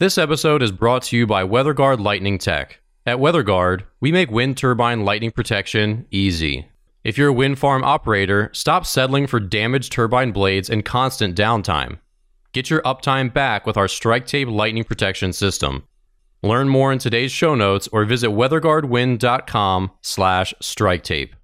This episode is brought to you by WeatherGuard Lightning Tech. At WeatherGuard, we make wind turbine lightning protection easy. If you're a wind farm operator, stop settling for damaged turbine blades and constant downtime. Get your uptime back with our Strike Tape lightning protection system. Learn more in today's show notes or visit weatherguardwind.com slash strike tape.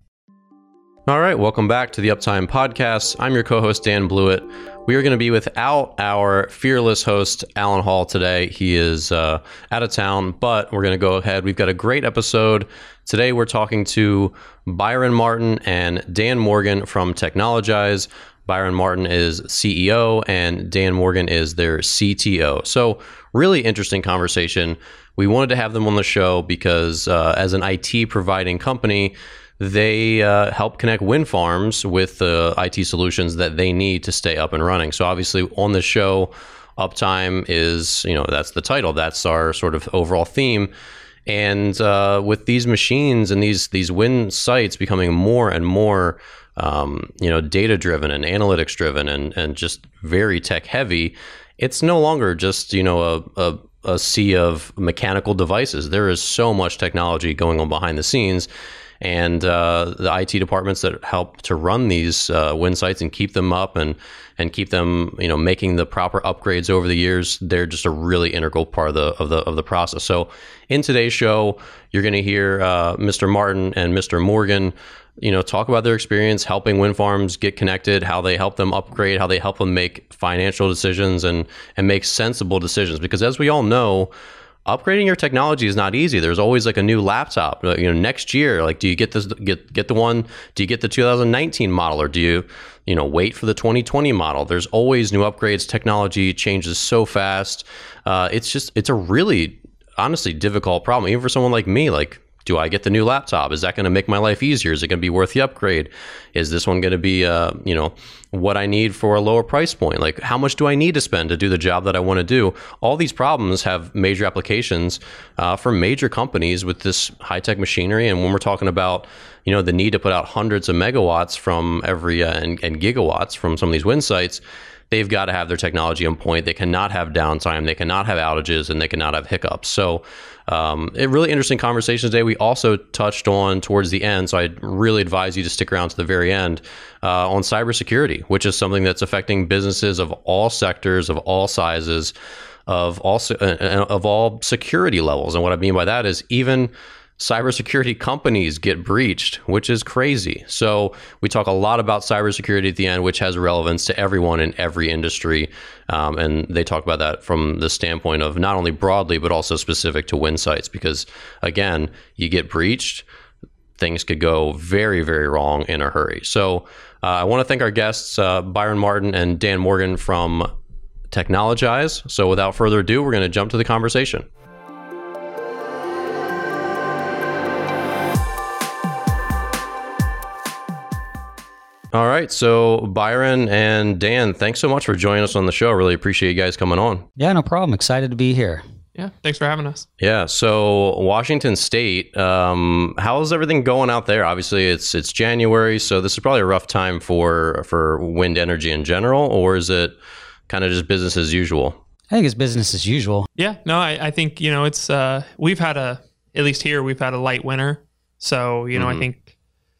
All right, welcome back to the Uptime Podcast. I'm your co-host Dan Blewett. We are going to be without our fearless host Allen Hall today. He is uh, out of town, but we're going to go ahead. We've got a great episode today. We're talking to Byron Martin and Dan Morgan from Teknologize. Byron Martin is CEO and Dan Morgan is their CTO. So, really interesting conversation. We wanted to have them on the show because, uh, as an IT providing company, they uh, help connect wind farms with the IT solutions that they need to stay up and running. So obviously on the show, uptime is you know that's the title. That's our sort of overall theme. And uh, with these machines and these these wind sites becoming more and more um, you know data driven and analytics driven and and just very tech heavy, it's no longer just you know a, a a sea of mechanical devices. There is so much technology going on behind the scenes and uh, the IT departments that help to run these uh, wind sites and keep them up and and keep them you know making the proper upgrades over the years they're just a really integral part of the of the of the process so in today's show you're going to hear uh, Mr. Martin and Mr. Morgan you know talk about their experience helping wind farms get connected how they help them upgrade how they help them make financial decisions and and make sensible decisions because as we all know upgrading your technology is not easy. There's always like a new laptop. You know, next year, like, do you get this get get the one? Do you get the 2019 model, or do you, you know, wait for the 2020 model? There's always new upgrades. Technology changes so fast. Uh, it's just it's a really honestly difficult problem, even for someone like me. Like, do I get the new laptop? Is that going to make my life easier? Is it going to be worth the upgrade? Is this one going to be, uh, you know, what I need for a lower price point? Like, how much do I need to spend to do the job that I want to do? All these problems have major applications uh, for major companies with this high tech machinery. And when we're talking about, you know, the need to put out hundreds of megawatts from every uh, and, and gigawatts from some of these wind sites they've got to have their technology on point. They cannot have downtime. They cannot have outages, and they cannot have hiccups. So, um, a really interesting conversation today. We also touched on towards the end, so I really advise you to stick around to the very end uh, on cybersecurity, which is something that's affecting businesses of all sectors, of all sizes, of all uh, of all security levels. And what I mean by that is even cybersecurity companies get breached, which is crazy. So we talk a lot about cybersecurity at the end, which has relevance to everyone in every industry. Um, and they talk about that from the standpoint of not only broadly, but also specific to wind sites, because again, you get breached, things could go very, very wrong in a hurry. So uh, I want to thank our guests, uh, Byron Martin and Dan Morgan from Teknologize. So without further ado, we're going to jump to the conversation. All right. So, Byron and Dan, thanks so much for joining us on the show. Really appreciate you guys coming on. Yeah, no problem. Excited to be here. Yeah, thanks for having us. Yeah. So, Washington State, um, how's everything going out there? Obviously, it's it's January, so this is probably a rough time for for wind energy in general, or is it kind of just business as usual? I think it's business as usual. Yeah. No, I, I think you know it's uh, we've had a at least here we've had a light winter, so you know mm-hmm. I think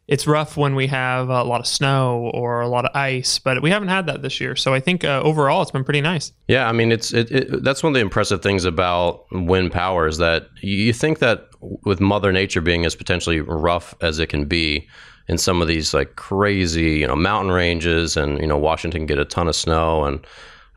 it's rough when we have a lot of snow or a lot of ice, but we haven't had that this year. So I think uh, overall it's been pretty nice. Yeah, I mean, it's it, it, that's one of the impressive things about wind power is that you think that with Mother Nature being as potentially rough as it can be in some of these like crazy, you know, mountain ranges, and you know, Washington get a ton of snow, and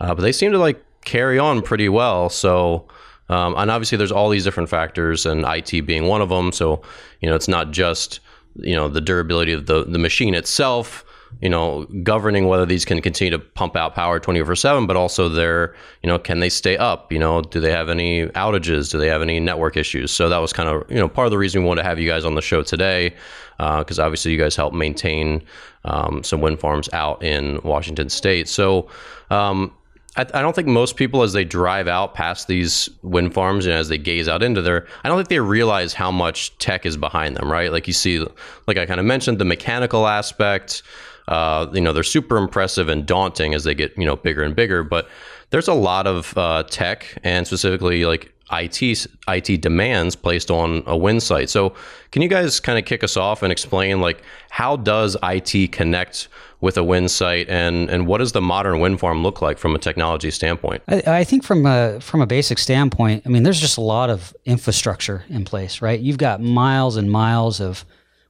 uh, but they seem to like carry on pretty well. So. Um, and obviously, there's all these different factors, and IT being one of them. So, you know, it's not just you know the durability of the the machine itself you know governing whether these can continue to pump out power 24 7 but also their you know can they stay up? You know do they have any outages? Do they have any network issues? So that was kind of you know part of the reason we wanted to have you guys on the show today because uh, obviously you guys help maintain um, some wind farms out in washington state. So um, I, I, don't think most people, as they drive out past these wind farms and as they gaze out into there, I don't think they realize how much tech is behind them, right? Like you see, like I kind of mentioned, the mechanical aspect. Uh, you know, they're super impressive and daunting as they get you know bigger and bigger, but there's a lot of uh, tech and specifically like IT IT demands placed on a wind site. So, can you guys kind of kick us off and explain like how does IT connect with a wind site, and and what does the modern wind farm look like from a technology standpoint? I, I think from a from a basic standpoint, I mean, there's just a lot of infrastructure in place, right? You've got miles and miles of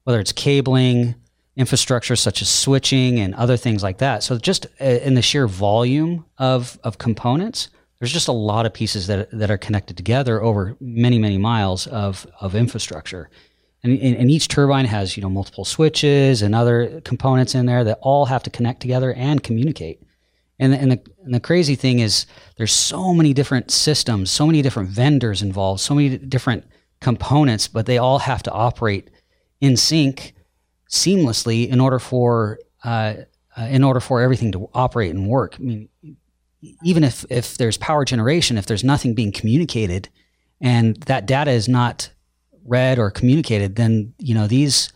whether it's cabling, infrastructure such as switching and other things like that. So just uh, in the sheer volume of of components, there's just a lot of pieces that that are connected together over many many miles of of infrastructure. And, and, each turbine has you know multiple switches and other components in there that all have to connect together and communicate. And the, and the, and the crazy thing is there's so many different systems, so many different vendors involved, so many different components, but they all have to operate in sync seamlessly in order for uh, uh, in order for everything to operate and work. I mean, even if if there's power generation, if there's nothing being communicated, and that data is not read or communicated, then you know these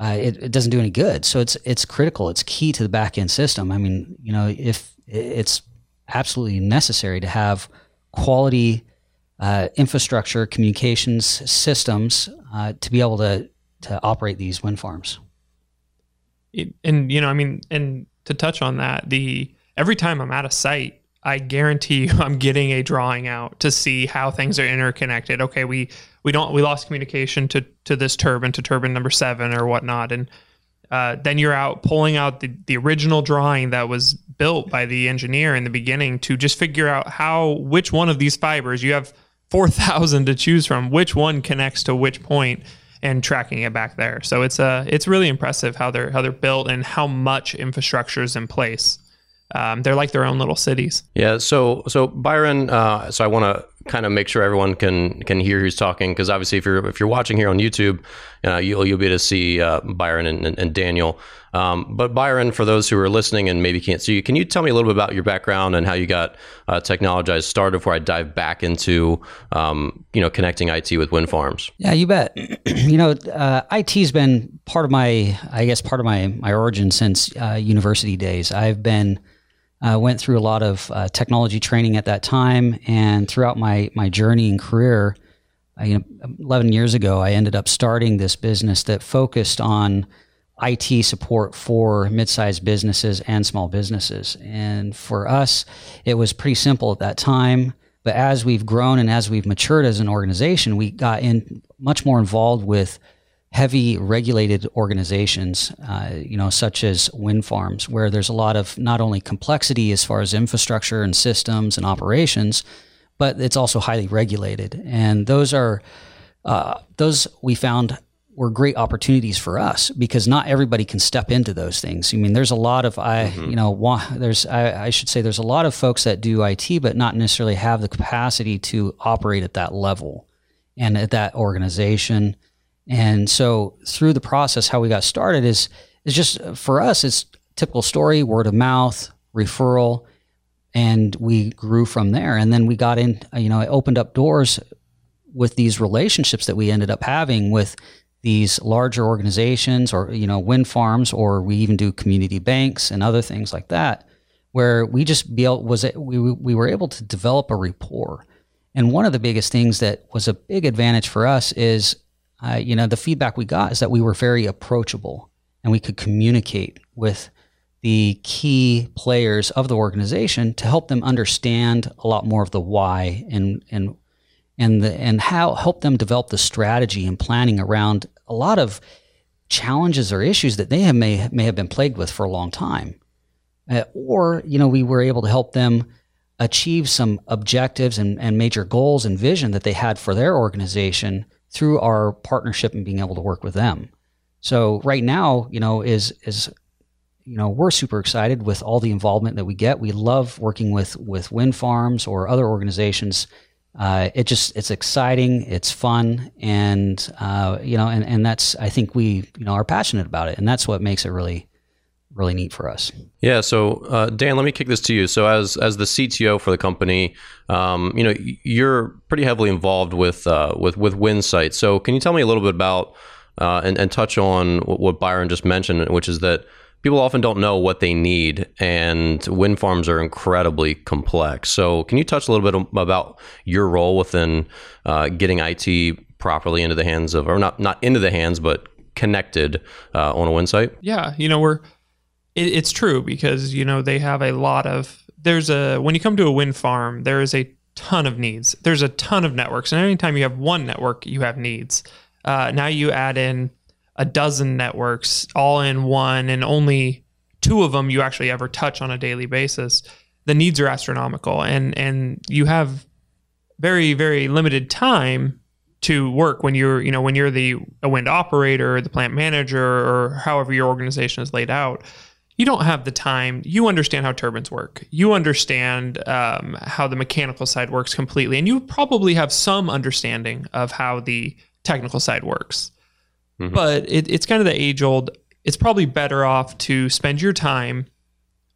uh, it, it, doesn't do any good. So it's it's critical. It's key to the back end system. I mean, you know, if it's absolutely necessary to have quality uh, infrastructure, communications systems uh, to be able to to operate these wind farms. And you know, I mean, and to touch on that, the every time I'm at a site, I guarantee you I'm getting a drawing out to see how things are interconnected. Okay, we we don't we lost communication to to this turbine to turbine number seven or whatnot, and uh, then you're out pulling out the the original drawing that was built by the engineer in the beginning to just figure out how which one of these fibers you have four thousand to choose from, which one connects to which point and tracking it back there. So it's uh it's really impressive how they're how they're built and how much infrastructure is in place um, they're like their own little cities. Yeah. So so Byron, uh, so I want to kind of make sure everyone can can hear who's talking because obviously if you're if you're watching here on YouTube, uh, you'll you'll be able to see uh, Byron and, and, and Daniel. Um, but Byron, for those who are listening and maybe can't see you, can you tell me a little bit about your background and how you got uh, Teknologize started before I dive back into um, you know connecting IT with wind farms? Yeah, you bet. you know, uh, IT's been part of my I guess part of my my origin since uh, university days. I've been uh, went through a lot of uh, technology training at that time, and throughout my my journey and career, I, you know, 11 years ago, I ended up starting this business that focused on IT support for mid-sized businesses and small businesses. And for us, it was pretty simple at that time. But as we've grown and as we've matured as an organization, we got in much more involved with heavy regulated organizations, uh, you know, such as wind farms, where there's a lot of not only complexity as far as infrastructure and systems and operations, but it's also highly regulated. And those are uh, those we found were great opportunities for us because not everybody can step into those things. I mean, there's a lot of I, mm-hmm. you know, there's I, I, should say there's a lot of folks that do IT, but not necessarily have the capacity to operate at that level and at that organization and so through the process, how we got started is is just uh, for us, it's typical story, word of mouth, referral, and we grew from there. And then we got in, uh, you know, it opened up doors with these relationships that we ended up having with these larger organizations or you know wind farms or we even do community banks and other things like that where we just be able, was it, we, we were able to develop a rapport and one of the biggest things that was a big advantage for us is uh, you know, the feedback we got is that we were very approachable and we could communicate with the key players of the organization to help them understand a lot more of the why and and and the and how help them develop the strategy and planning around a lot of challenges or issues that they have may may have been plagued with for a long time, uh, or you know we were able to help them achieve some objectives and, and major goals and vision that they had for their organization through our partnership and being able to work with them. So right now, you know, is is you know, we're super excited with all the involvement that we get. We love working with with wind farms or other organizations. Uh, it just it's exciting, it's fun, and uh, you know, and and that's I think we you know are passionate about it, and that's what makes it really really neat for us. Yeah. So uh, Dan, let me kick this to you. So as as the CTO for the company, um, you know you're pretty heavily involved with uh, with with wind sites. So can you tell me a little bit about uh, and and touch on what Byron just mentioned, which is that people often don't know what they need, and wind farms are incredibly complex. So, can you touch a little bit about your role within uh, getting IT properly into the hands of, or not not into the hands, but connected uh, on a wind site? Yeah, you know, we're it, it's true because you know they have a lot of there's a when you come to a wind farm, there is a ton of needs. There's a ton of networks, and anytime you have one network, you have needs. Uh, now you add in a dozen networks all in one, and only two of them you actually ever touch on a daily basis. The needs are astronomical, and and you have very very limited time to work when you're you know when you're the a wind operator, the plant manager, or however your organization is laid out you don't have the time. You understand how turbines work. You understand um, how the mechanical side works completely, and you probably have some understanding of how the technical side works. Mm-hmm. But it, it's kind of the age old. It's probably better off to spend your time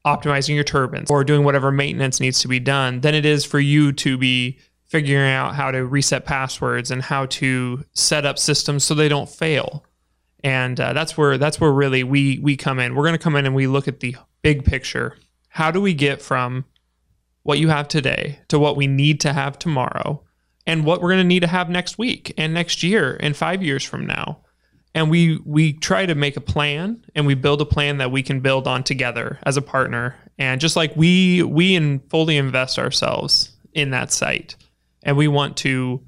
optimizing your turbines or doing whatever maintenance needs to be done than it is for you to be figuring out how to reset passwords and how to set up systems so they don't fail and uh, that's where that's where really we we come in. We're going to come in and we look at the big picture. How do we get from what you have today to what we need to have tomorrow, and what we're going to need to have next week and next year and five years from now? And we we try to make a plan and we build a plan that we can build on together as a partner. And just like we we in fully invest ourselves in that site, and we want to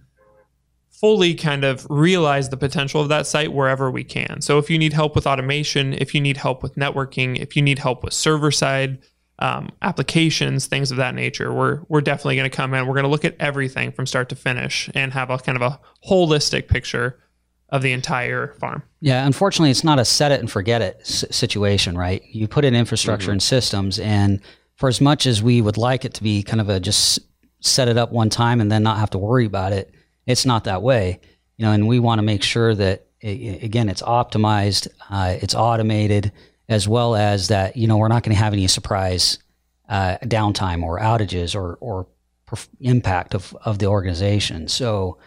fully kind of realize the potential of that site wherever we can. So if you need help with automation, if you need help with networking, if you need help with server side um, applications, things of that nature, we're we're definitely going to come in. We're going to look at everything from start to finish and have a kind of a holistic picture of the entire farm. Yeah, unfortunately, it's not a set it and forget it situation, right? You put in infrastructure mm-hmm. and systems, and for as much as we would like it to be kind of a just set it up one time and then not have to worry about it, it's not that way, you know. And we want to make sure that it, again, it's optimized, uh, it's automated, as well as that you know we're not going to have any surprise uh, downtime or outages or or perf- impact of of the organization. So.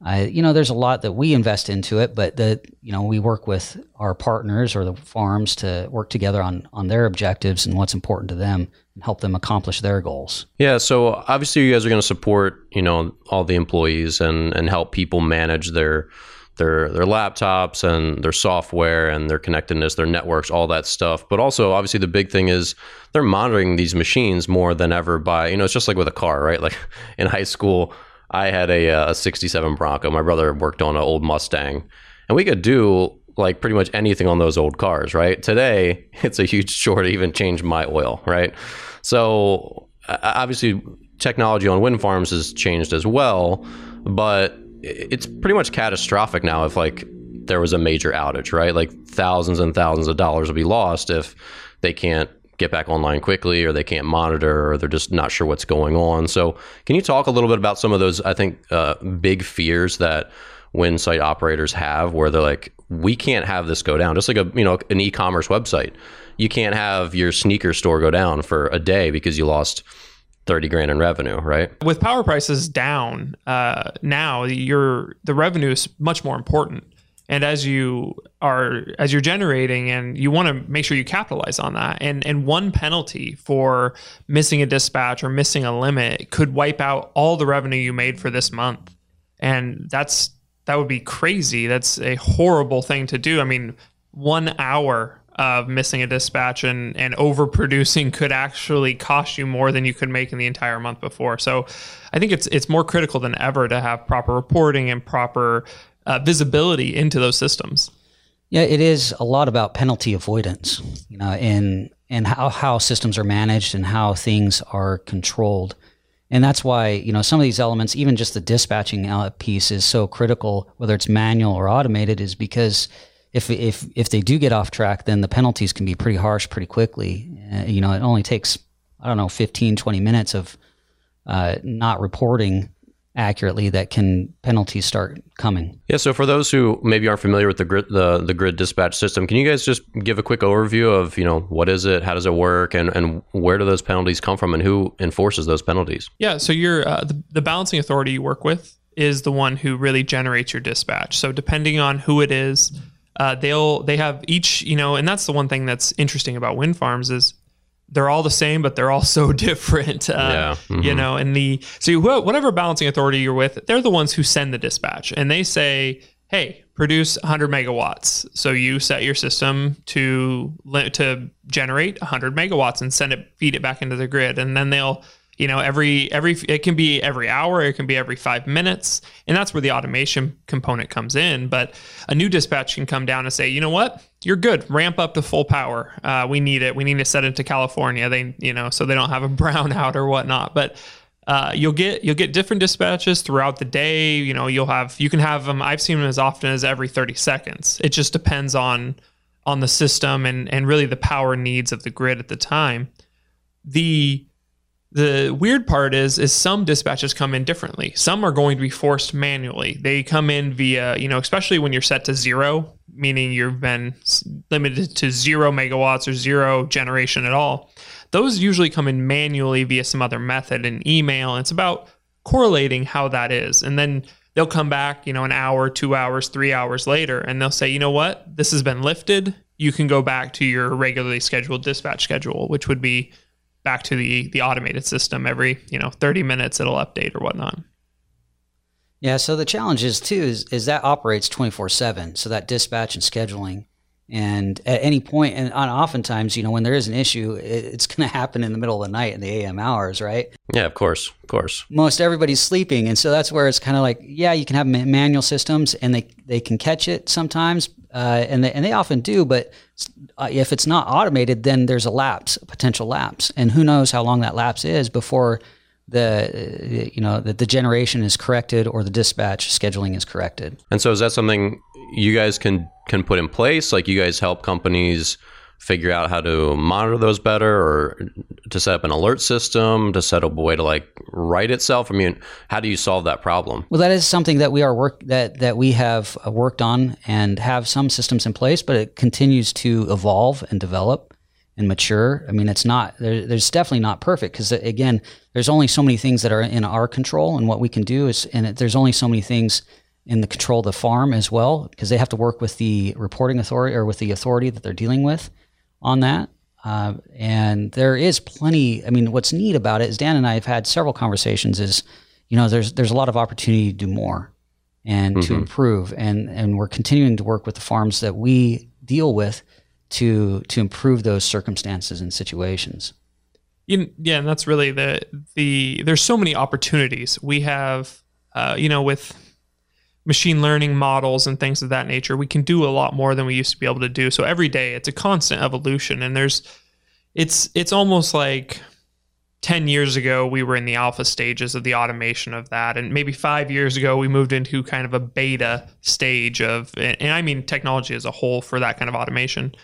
Uh, you know, there's a lot that we invest into it, but that you know we work with our partners or the farms to work together on on their objectives and what's important to them help them accomplish their goals. Yeah, so obviously you guys are going to support, you know, all the employees and and help people manage their their their laptops and their software and their connectedness, their networks, all that stuff. But also, obviously, the big thing is they're monitoring these machines more than ever. By you know, it's just like with a car, right? Like in high school, I had a, uh, a '67 Bronco. My brother worked on an old Mustang, and we could do like pretty much anything on those old cars, right? Today, it's a huge chore to even change my oil, right? So obviously, technology on wind farms has changed as well, but it's pretty much catastrophic now if like there was a major outage, right? Like thousands and thousands of dollars will be lost if they can't get back online quickly or they can't monitor or they're just not sure what's going on. So, can you talk a little bit about some of those, I think, uh, big fears that wind site operators have where they're like, we can't have this go down. Just like a you know an e-commerce website, you can't have your sneaker store go down for a day because you lost 30 grand in revenue, right? With power prices down uh, now, your the revenue is much more important. And as you are as you're generating and you want to make sure you capitalize on that. And and one penalty for missing a dispatch or missing a limit could wipe out all the revenue you made for this month. And that's that would be crazy. That's a horrible thing to do. I mean, one hour of missing a dispatch and, and overproducing could actually cost you more than you could make in the entire month before. So I think it's it's more critical than ever to have proper reporting and proper uh, visibility into those systems. Yeah, it is a lot about penalty avoidance, you know, and and how how systems are managed and how things are controlled. And that's why, you know, some of these elements, even just the dispatching piece is so critical, whether it's manual or automated, is because if, if, if they do get off track, then the penalties can be pretty harsh pretty quickly. Uh, you know, it only takes, I don't know, 15, 20 minutes of uh, not reporting accurately that can penalties start coming. Yeah, so for those who maybe aren't familiar with the grid the, the grid dispatch system, can you guys just give a quick overview of, you know, what is it, how does it work and and where do those penalties come from and who enforces those penalties? Yeah, so you're uh, the, the balancing authority you work with is the one who really generates your dispatch. So depending on who it is, uh, they'll they have each you know, and that's the one thing that's interesting about wind farms is they're all the same, but they're all so different. Uh, Yeah. Mhm. You know, and the so you, whatever balancing authority you're with, they're the ones who send the dispatch, and they say, "Hey, produce 100 megawatts." So you set your system to to generate 100 megawatts and send it, feed it back into the grid, and then they'll you know every every it can be every hour it can be every five minutes and that's where the automation component comes in. But a new dispatch can come down and say you know what? You're good. Ramp up to full power. Uh, we need it. We need to set it to california. They you know so they don't have a brownout or whatnot. But uh, you'll get you'll get different dispatches throughout the day. You know you'll have you can have them i've seen them as often as every 30 seconds. It just depends on on the system and and really the power needs of the grid at the time. The the weird part is is some dispatches come in differently. Some are going to be forced manually. They come in via, you know, especially when you're set to zero, meaning you've been limited to 0 megawatts or zero generation at all. Those usually come in manually via some other method an email. And it's about correlating how that is. And then they'll come back, you know, an hour, 2 hours, 3 hours later and they'll say, "You know what? This has been lifted. You can go back to your regularly scheduled dispatch schedule, which would be back to the the automated system every you know 30 minutes it'll update or whatnot Yeah, so the challenge is too is, is that operates 24/7. So that dispatch and scheduling and at any point and on oftentimes, you know, when there is an issue, it, it's going to happen in the middle of the night in the AM hours, right? Yeah, of course, of course. Most everybody's sleeping, and so that's where it's kind of like, yeah, you can have manual systems and they they can catch it sometimes, uh, and they, and they often do, but uh, if it's not automated, then there's a lapse, a potential lapse, and who knows how long that lapse is before the uh, you know the, the generation is corrected or the dispatch scheduling is corrected. And so is that something you guys can can put in place? Like you guys help companies figure out how to monitor those better or to set up an alert system, to set up a way to like write itself? I mean, how do you solve that problem? Well, that is something that we are work that that we have uh, worked on and have some systems in place, but it continues to evolve and develop and mature. I mean, it's not there, there's definitely not perfect because again, there's only so many things that are in our control, and what we can do is, and it, there's only so many things in the control of the farm as well because they have to work with the reporting authority or with the authority that they're dealing with on that. Uh, and there is plenty. I mean, what's neat about it is Dan and I have had several conversations. Is you know, there's there's a lot of opportunity to do more and to Mhm. improve, and and we're continuing to work with the farms that we deal with to to improve those circumstances and situations. You- yeah and that's really the the there's so many opportunities we have uh, you know with machine learning models and things of that nature we can do a lot more than we used to be able to do. So every day it's a constant evolution. And there's it's it's almost like 10 years ago we were in the alpha stages of the automation of that. And maybe 5 years ago we moved into kind of a beta stage of and I mean technology as a whole for that kind of automation.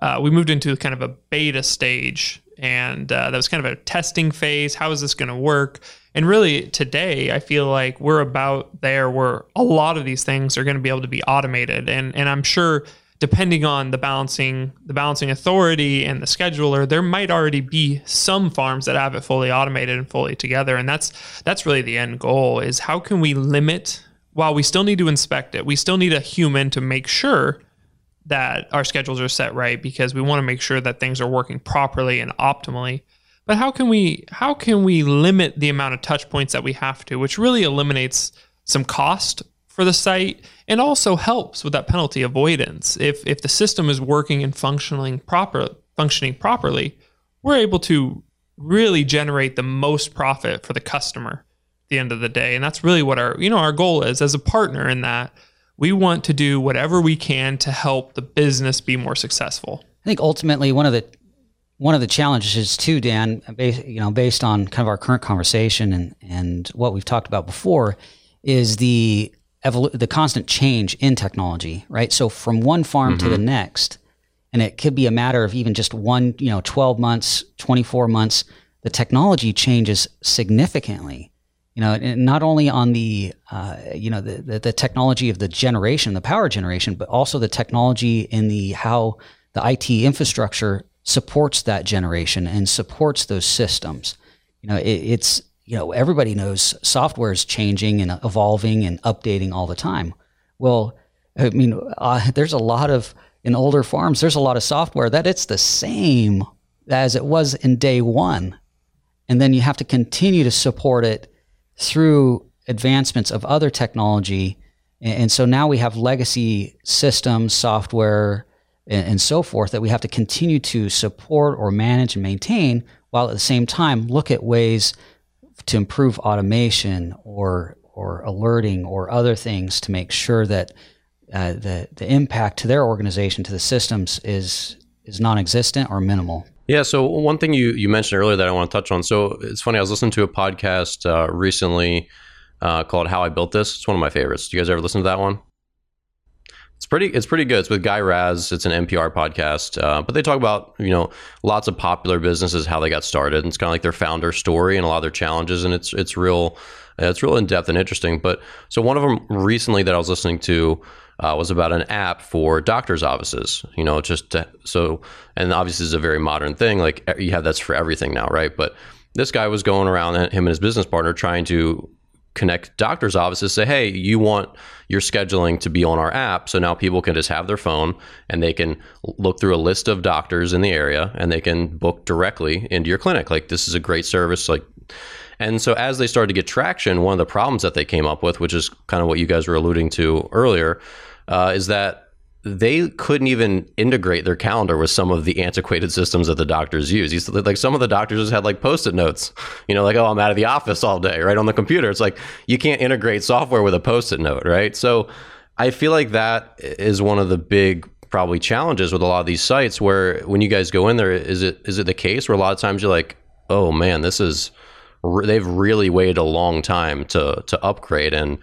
Uh, we moved into kind of a beta stage. And uh, that was kind of a testing phase. How is this going to work and really today i feel like we're about there where a lot of these things are going to be able to be automated and and i'm sure depending on the balancing the balancing authority and the scheduler there might already be some farms that have it fully automated and fully together and that's that's really the end goal is how can we limit while we still need to inspect it we still need a human to make sure that our schedules are set right because we want to make sure that things are working properly and optimally. But how can we how can we limit the amount of touch points that we have to, which really eliminates some cost for the site and also helps with that penalty avoidance. If if the system is working and functioning proper functioning properly, we're able to really generate the most profit for the customer at the end of the day. And that's really what our you know our goal is as a partner in that we want to do whatever we can to help the business be more successful. I think ultimately one of the one of the challenges too, Dan, based, you know, based on kind of our current conversation and and what we've talked about before, is the evolu- the constant change in technology, right? So from one farm to the next, and it could be a matter of even just one, you know, twelve months, twenty four months. The technology changes significantly. You know, and not only on the uh, you know the, the the technology of the generation, the power generation, but also the technology in the how the IT infrastructure supports that generation and supports those systems. You know, it, it's you know everybody knows software is changing and evolving and updating all the time. Well, I mean, uh, there's a lot of in older farms. There's a lot of software that it's the same as it was in day one, and then you have to continue to support it through advancements of other technology. And so now we have legacy systems, software, and, so forth that we have to continue to support or manage and maintain, while at the same time look at ways to improve automation or or alerting or other things to make sure that uh, the the impact to their organization to the systems is is non-existent or minimal. Yeah. So one thing you you mentioned earlier that I want to touch on. So it's funny. I was listening to a podcast uh, recently uh, called "How I Built This." It's one of my favorites. Do you guys ever listen to that one? It's pretty. It's pretty good. It's with Guy Raz. It's an NPR podcast, uh, but they talk about you know lots of popular businesses how they got started. And it's kind of like their founder story and a lot of their challenges, and it's it's real. It's real in depth and interesting. But so one of them recently that I was listening to uh, was about an app for doctors' offices. You know, just to, so and obviously it's a very modern thing. Like you have that's for everything now, right? But this guy was going around, him and his business partner, trying to connect doctors' offices. Say, hey, you want your scheduling to be on our app, so now people can just have their phone and they can look through a list of doctors in the area and they can book directly into your clinic. Like this is a great service. Like. And so, as they started to get traction, one of the problems that they came up with, which is kind of what you guys were alluding to earlier, uh, is that they couldn't even integrate their calendar with some of the antiquated systems that the doctors use. Like some of the doctors just had like post-it notes, you know, like oh I'm out of the office all day, right on the computer. It's like you can't integrate software with a post-it note, right? So I feel like that is one of the big probably challenges with a lot of these sites where when you guys go in there, is it is it the case where a lot of times you're like, oh man, this is they've really waited a long time to to upgrade and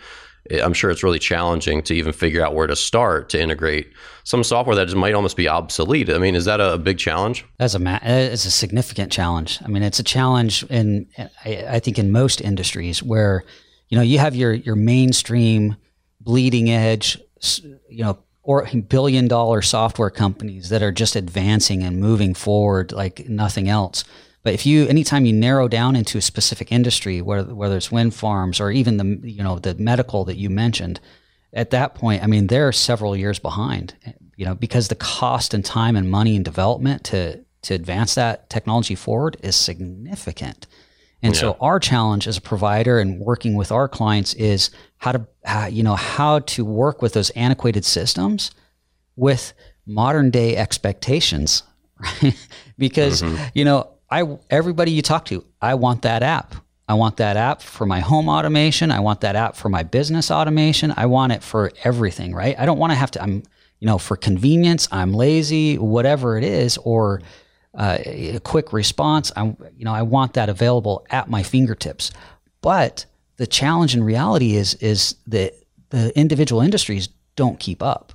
I'm sure it's really challenging to even figure out where to start to integrate some software that might almost be obsolete. I mean, is that a big challenge? That's a ma- it's a significant challenge. I mean, it's a challenge in I, I think in most industries where you know you have your your mainstream bleeding edge, you know, or billion dollar software companies that are just advancing and moving forward like nothing else. But if you, anytime you narrow down into a specific industry, whether whether it's wind farms or even the you know the medical that you mentioned, at that point, I mean, they're several years behind. You know, because the cost and time and money and development to to advance that technology forward is significant. And yeah. so our challenge as a provider and working with our clients is how to how, you know how to work with those antiquated systems with modern day expectations because mm-hmm. you know I everybody you talk to, I want that app. I want that app for my home automation. I want that app for my business automation. I want it for everything, right? I don't want to have to. I'm, you know, for convenience. I'm lazy, whatever it is, or uh, a quick response. I, you know, I want that available at my fingertips. But the challenge in reality is is that the individual industries don't keep up.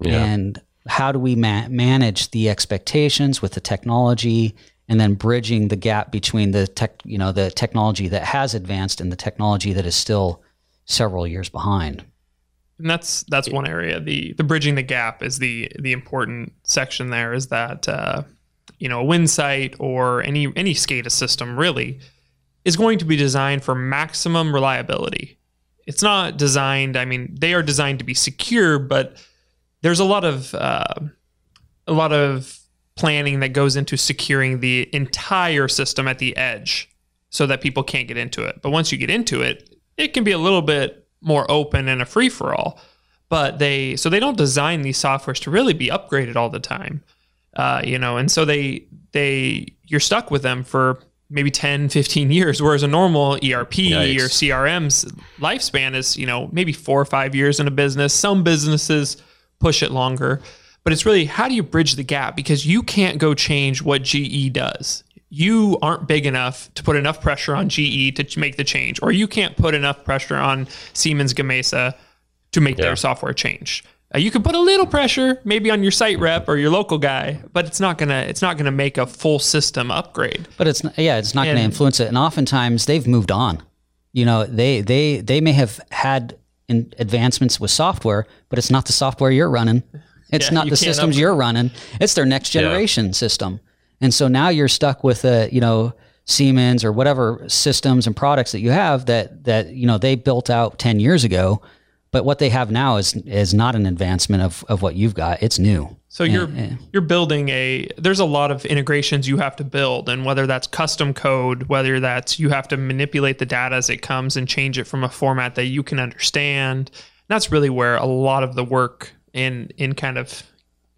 Yeah. And how do we ma- manage the expectations with the technology and then bridging the gap between the tech, you know, the technology that has advanced and the technology that is still several years behind. And that's that's one area. The the bridging the gap is the the important section. There is that uh, you know a wind site or any any SCADA system really is going to be designed for maximum reliability. It's not designed. I mean, they are designed to be secure, but there's a lot of uh, a lot of planning that goes into securing the entire system at the edge so that people can't get into it. But once you get into it, it can be a little bit more open and a free for all. But they so they don't design these softwares to really be upgraded all the time. Uh, you know, and so they they you're stuck with them for maybe 10, 15 years, whereas a normal ERP Yikes. or CRM's lifespan is, you know, maybe four or five years in a business. Some businesses push it longer but it's really how do you bridge the gap because you can't go change what GE does. You aren't big enough to put enough pressure on GE to make the change, or you can't put enough pressure on Siemens Gamesa to make yeah. their software change. Uh, you can put a little pressure maybe on your site rep or your local guy, but it's not gonna it's not gonna make a full system upgrade. But it's yeah, it's not and, gonna influence it. And oftentimes they've moved on. You know, they they they may have had advancements with software, but it's not the software you're running. It's yeah, not the systems up- you're running. It's their next generation yeah. system. And so now you're stuck with a, you know, Siemens or whatever systems and products that you have that that you know they built out 10 years ago, But what they have now is is not an advancement of, of what you've got. It's new. So you're you're building a there's a lot of integrations you have to build and whether that's custom code, whether that's you have to manipulate the data as it comes and change it from a format that you can understand. That's really where a lot of the work in in kind of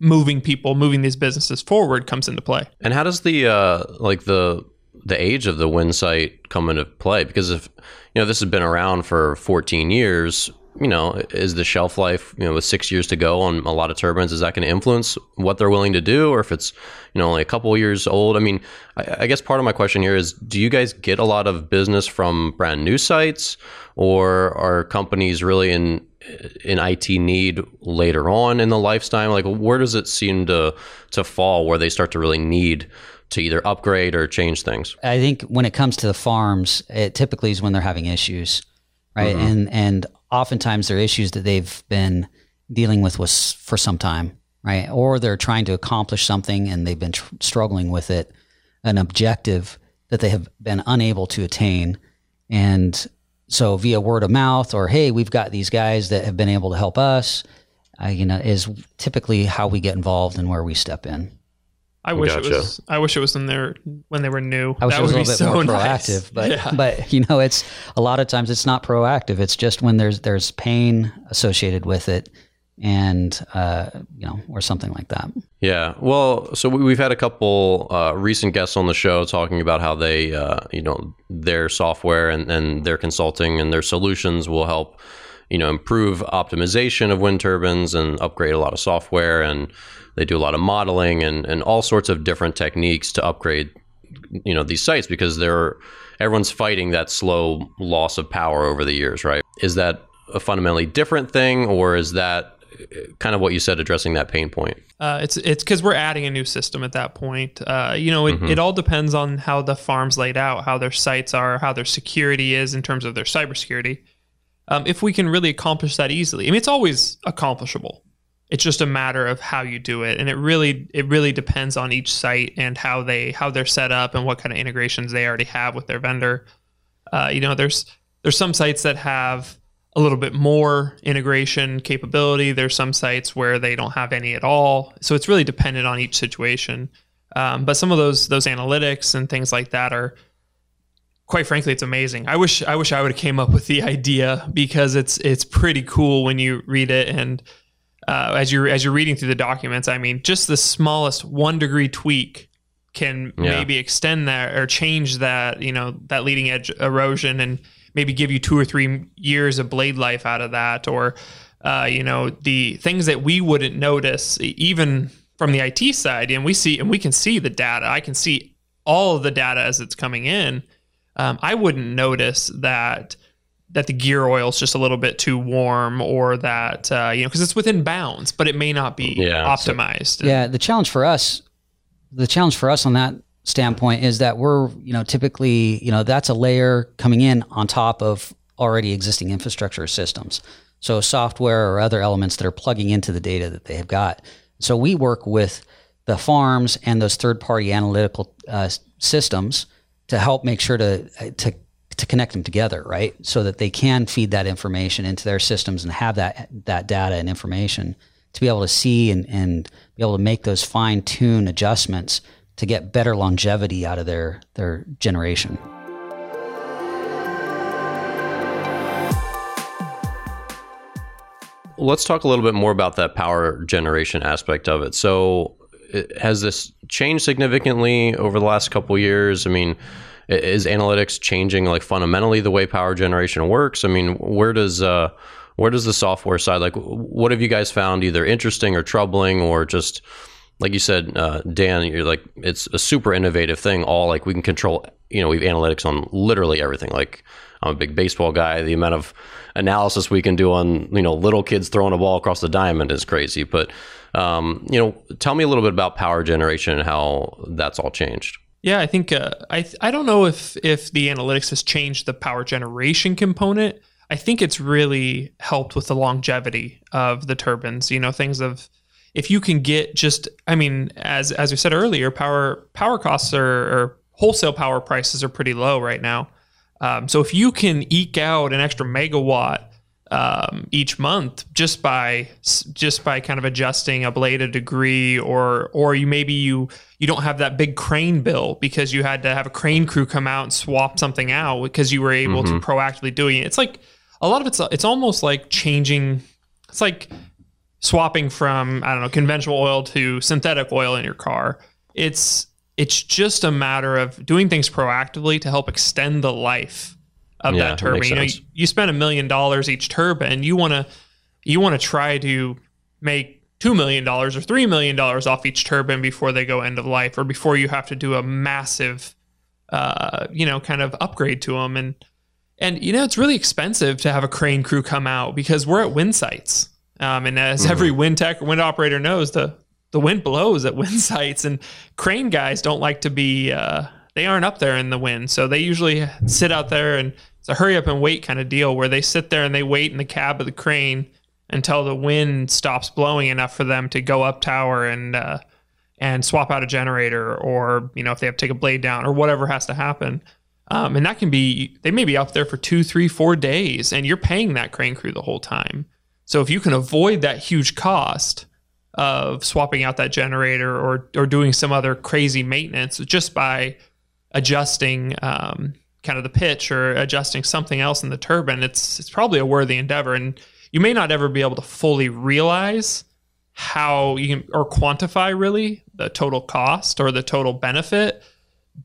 moving people, moving these businesses forward comes into play. And how does the uh, like the the age of the wind site come into play? Because if you know this has been around for 14 years, you know, is the shelf life, you know, with six years to go on a lot of turbines, is that going to influence what they're willing to do? Or if it's, you know, only a couple years old? I mean, I, I, guess part of my question here is do you guys get a lot of business from brand new sites or are companies really in, in IT need later on in the lifetime? Like, where does it seem to, to fall where they start to really need to either upgrade or change things? I think when it comes to the farms, it typically is when they're having issues right? Mm-hmm. And and oftentimes they're issues that they've been dealing with was for some time, right? Or they're trying to accomplish something and they've been tr- struggling with it, an objective that they have been unable to attain, and so via word of mouth or hey, we've got these guys that have been able to help us, uh, you know, is typically how we get involved and where we step in. I wish gotcha. it was. I wish it was in there when they were new. I wish that it was a little bit so more proactive, nice. but yeah. but you know, it's a lot of times it's not proactive. It's just when there's there's pain associated with it, and uh, you know, or something like that. Yeah. Well, so we've had a couple uh, recent guests on the show talking about how they, uh, you know, their software and, and their consulting and their solutions will help, you know, improve optimization of wind turbines and upgrade a lot of software and they do a lot of modeling and, and all sorts of different techniques to upgrade you know these sites because they're everyone's fighting that slow loss of power over the years right is that a fundamentally different thing or is that kind of what you said addressing that pain point. Uh, it's it's because we're adding a new system at that point. Uh, you know it, mm-hmm. it all depends on how the farms laid out how their sites are how their security is in terms of their cybersecurity. Um, if we can really accomplish that easily i mean it's always accomplishable. It's just a matter of how you do it. And it really it really depends on each site and how they how they're set up and what kind of integrations they already have with their vendor. Uh, you know there's there's some sites that have a little bit more integration capability. There's some sites where they don't have any at all. So it's really dependent on each situation. Um, but some of those those analytics and things like that are quite frankly it's amazing. I wish i wish i would have came up with the idea because it's it's pretty cool when you read it. And uh, as you're as you're reading through the documents, I mean, just the smallest one degree tweak can yeah. maybe extend that or change that you know that leading edge erosion and maybe give you two or three years of blade life out of that, or uh, you know the things that we wouldn't notice even from the IT side, and we see and we can see the data. I can see all of the data as it's coming in. Um, I wouldn't notice that that the gear oil is just a little bit too warm or that uh, you know because it's within bounds but it may not be yeah, optimized so, yeah the challenge for us the challenge for us on that standpoint is that we're you know typically you know that's a layer coming in on top of already existing infrastructure systems so software or other elements that are plugging into the data that they have got so we work with the farms and those third party analytical uh, systems to help make sure to to to connect them together, right? So that they can feed that information into their systems and have that that data and information to be able to see and, and be able to make those fine tune adjustments to get better longevity out of their their generation. Let's talk a little bit more about that power generation aspect of it. So, has this changed significantly over the last couple years? I mean, is analytics changing like fundamentally the way power generation works? I mean, where does uh, where does the software side like what have you guys found either interesting or troubling or just like you said, uh, Dan, you're like it's a super innovative thing. All like we can control, you know, we have analytics on literally everything. Like I'm a big baseball guy. The amount of analysis we can do on you know little kids throwing a ball across the diamond is crazy. But um, you know, tell me a little bit about power generation and how that's all changed. Yeah, I think uh, I I don't know if if the analytics has changed the power generation component. I think it's really helped with the longevity of the turbines. You know, things of if you can get just I mean, as as we said earlier, power power costs are or wholesale power prices are pretty low right now. Um, so if you can eke out an extra megawatt um, each month just by just by kind of adjusting a blade a degree or or you maybe you you don't have that big crane bill because you had to have a crane crew come out and swap something out because you were able mm-hmm. to proactively doing it it's like a lot of it's it's almost like changing it's like swapping from i don't know conventional oil to synthetic oil in your car it's it's just a matter of doing things proactively to help extend the life of yeah, that turbine. You know, you, you spend a million dollars each turbine. You want to you want to try to make two million dollars or three million dollars off each turbine before they go end of life, or before you have to do a massive, uh, you know, kind of upgrade to them. And and you know, it's really expensive to have a crane crew come out because we're at wind sites. Um, and as mm-hmm. every wind tech or wind operator knows, the the wind blows at wind sites, and crane guys don't like to be. Uh, they aren't up there in the wind, so they usually sit out there and it's a hurry up and wait kind of deal where they sit there and they wait in the cab of the crane until the wind stops blowing enough for them to go up tower and uh, and swap out a generator or you know if they have to take a blade down or whatever has to happen. Um, and that can be they may be up there for two, three, four days, and you're paying that crane crew the whole time. So if you can avoid that huge cost of swapping out that generator or or doing some other crazy maintenance just by adjusting um, kind of the pitch or adjusting something else in the turbine, it's it's probably a worthy endeavor. And you may not ever be able to fully realize how you can or quantify really the total cost or the total benefit.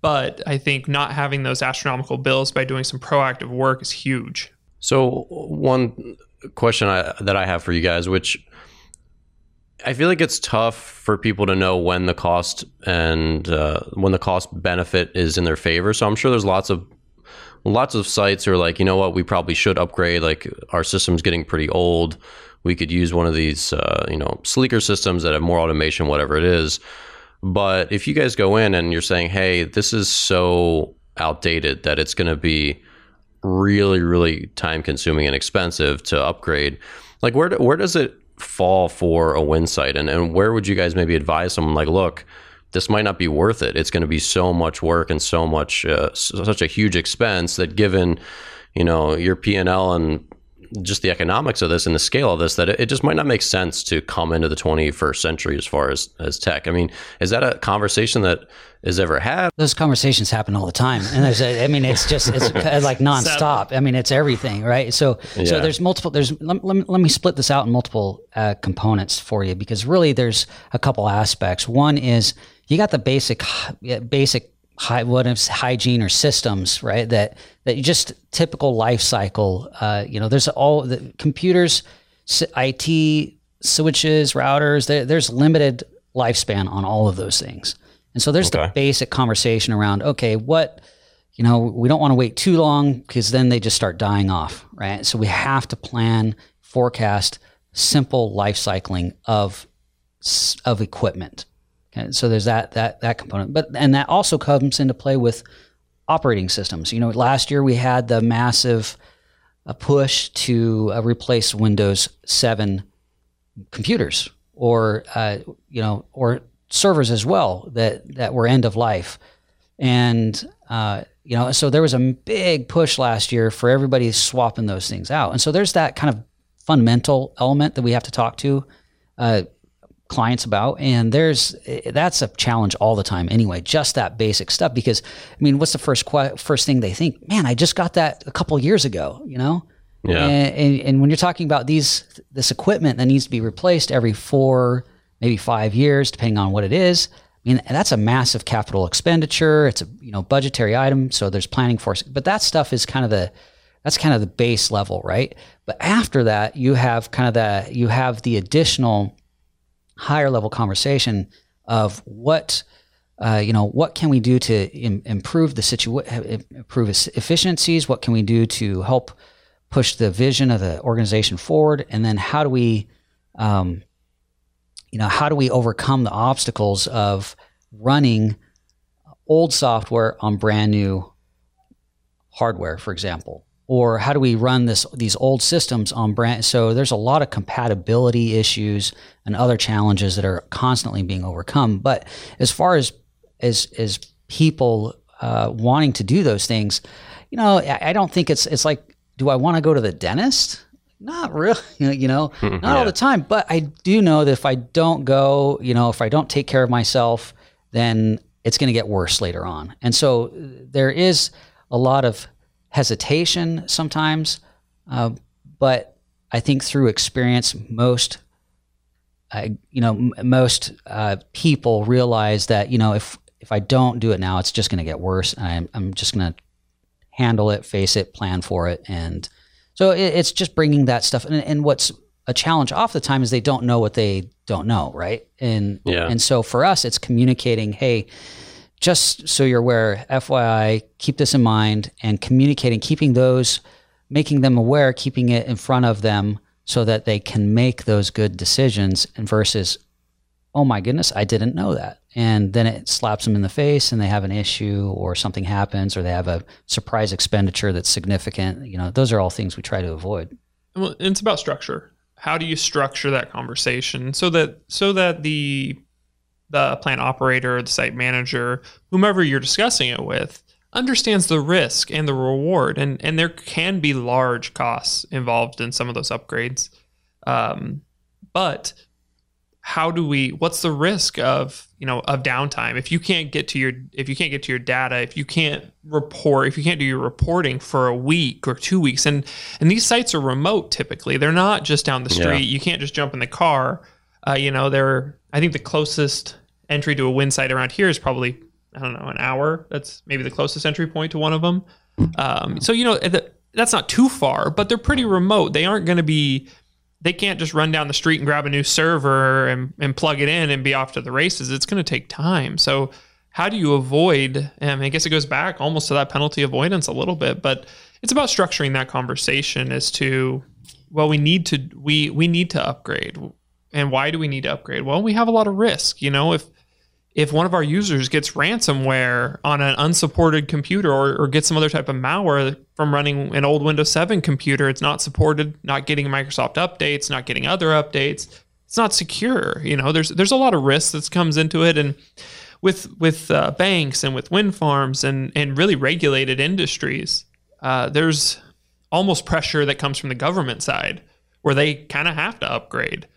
But I think not having those astronomical bills by doing some proactive work is huge. So one question I, that I have for you guys, which I feel like it's tough for people to know when the cost and uh, when the cost benefit is in their favor. So I'm sure there's lots of lots of sites who are like, you know what, we probably should upgrade. Like our system's getting pretty old. We could use one of these, uh, you know, sleeker systems that have more automation, whatever it is. But if you guys go in and you're saying, hey, this is so outdated that it's going to be really, really time consuming and expensive to upgrade, like where where does it fall for a wind site? And, and where would you guys maybe advise someone like, look, this might not be worth it. It's going to be so much work and so much, uh, such a huge expense that given, you know, your P and L and just the economics of this and the scale of this, that it, it, just might not make sense to come into the 21st century as far as as tech. I mean, is that a conversation that is ever had? Those conversations happen all the time, and there's, a, I mean, it's just it's like nonstop. I mean, it's everything, right? So, yeah. so there's multiple. There's let, let, me, let me split this out in multiple uh, components for you because really there's a couple aspects. One is you got the basic basic high, what is hygiene or systems, right? That that just typical life cycle. Uh, you know, there's all the computers, IT switches, routers. There, there's limited lifespan on all of those things, and so there's okay. the basic conversation around. Okay, what you know, we don't want to wait too long because then they just start dying off, right? So we have to plan, forecast simple life cycling of of equipment Okay, so there's that that that component, but and that also comes into play with operating systems. You know, last year we had the massive uh, push to uh, replace Windows 7 computers, or uh, you know, or servers as well that that were end of life, and uh, you know, so there was a big push last year for everybody swapping those things out, and so there's that kind of fundamental element that we have to talk to. Clients about and there's that's a challenge all the time anyway just that basic stuff because i mean what's the first first thing they think? Man i just got that a couple years ago you know? Yeah. And, and, and, when you're talking about these this equipment that needs to be replaced every four maybe five years depending on what it is i mean that's a massive capital expenditure. It's a you know budgetary item so there's planning for it. but that stuff is kind of the that's kind of the base level right? But after that you have kind of the you have the additional higher level conversation of what uh, you know what can we do to Im- improve the situation improve efficiencies? What can we do to help push the vision of the organization forward? And then how do we um, you know how do we overcome the obstacles of running old software on brand new hardware for example or how do we run this these old systems on brand so there's a lot of compatibility issues and other challenges that are constantly being overcome but as far as as as people uh, wanting to do those things you know I, I don't think it's it's like do i want to go to the dentist not really, you know, not all the time. But I do know that if I don't go, you know, if I don't take care of myself, then it's going to get worse later on. And so uh, there is a lot of hesitation sometimes. Uh, but I think through experience, most, I, you know, m- most uh, people realize that, you know, if, if I don't do it now, it's just going to get worse. And I'm, I'm just going to handle it, face it, plan for it. And so it, it's just bringing that stuff. And, and what's a challenge off the time is they don't know what they don't know, right? And Yeah. and so for us, it's communicating, hey, just so you're aware, FYI, keep this in mind, and communicating, keeping those, making them aware, keeping it in front of them so that they can make those good decisions. And versus, oh my goodness, I didn't know that. And then it slaps them in the face and they have an issue or something happens or they have a surprise expenditure that's significant. You know, those are all things we try to avoid. Well, it's about structure. How do you structure that conversation so that so that the the plant operator, the site manager, whomever you're discussing it with, understands the risk and the reward, and and there can be large costs involved in some of those upgrades. Um, but how do we what's the risk of you know of downtime? If you can't get to your if you can't get to your data if you can't report if you can't do your reporting for a week or two weeks and and these sites are remote typically. They're not just down the street. Yeah. you can't just jump in the car. Uh, you know they're i think the closest entry to a wind site around here is probably i don't know an hour that's maybe the closest entry point to one of them um, so you know th- that's not too far but they're pretty remote they aren't going to be they can't just run down the street and grab a new server and, and plug it in and be off to the races. It's going to take time. So, how do you avoid? I guess it goes back almost to that penalty avoidance a little bit, but it's about structuring that conversation as to, well, we need to we we need to upgrade, and why do we need to upgrade? Well, we have a lot of risk. You know, if if one of our users gets ransomware on an unsupported computer or, or gets some other type of malware from running an old Windows 7 computer, it's not supported, not getting Microsoft updates, not getting other updates. It's not secure. You know, there's there's a lot of risk that comes into it, and with with uh, banks and with wind farms and and really regulated industries, uh, there's almost pressure that comes from the government side where they kind of have to upgrade,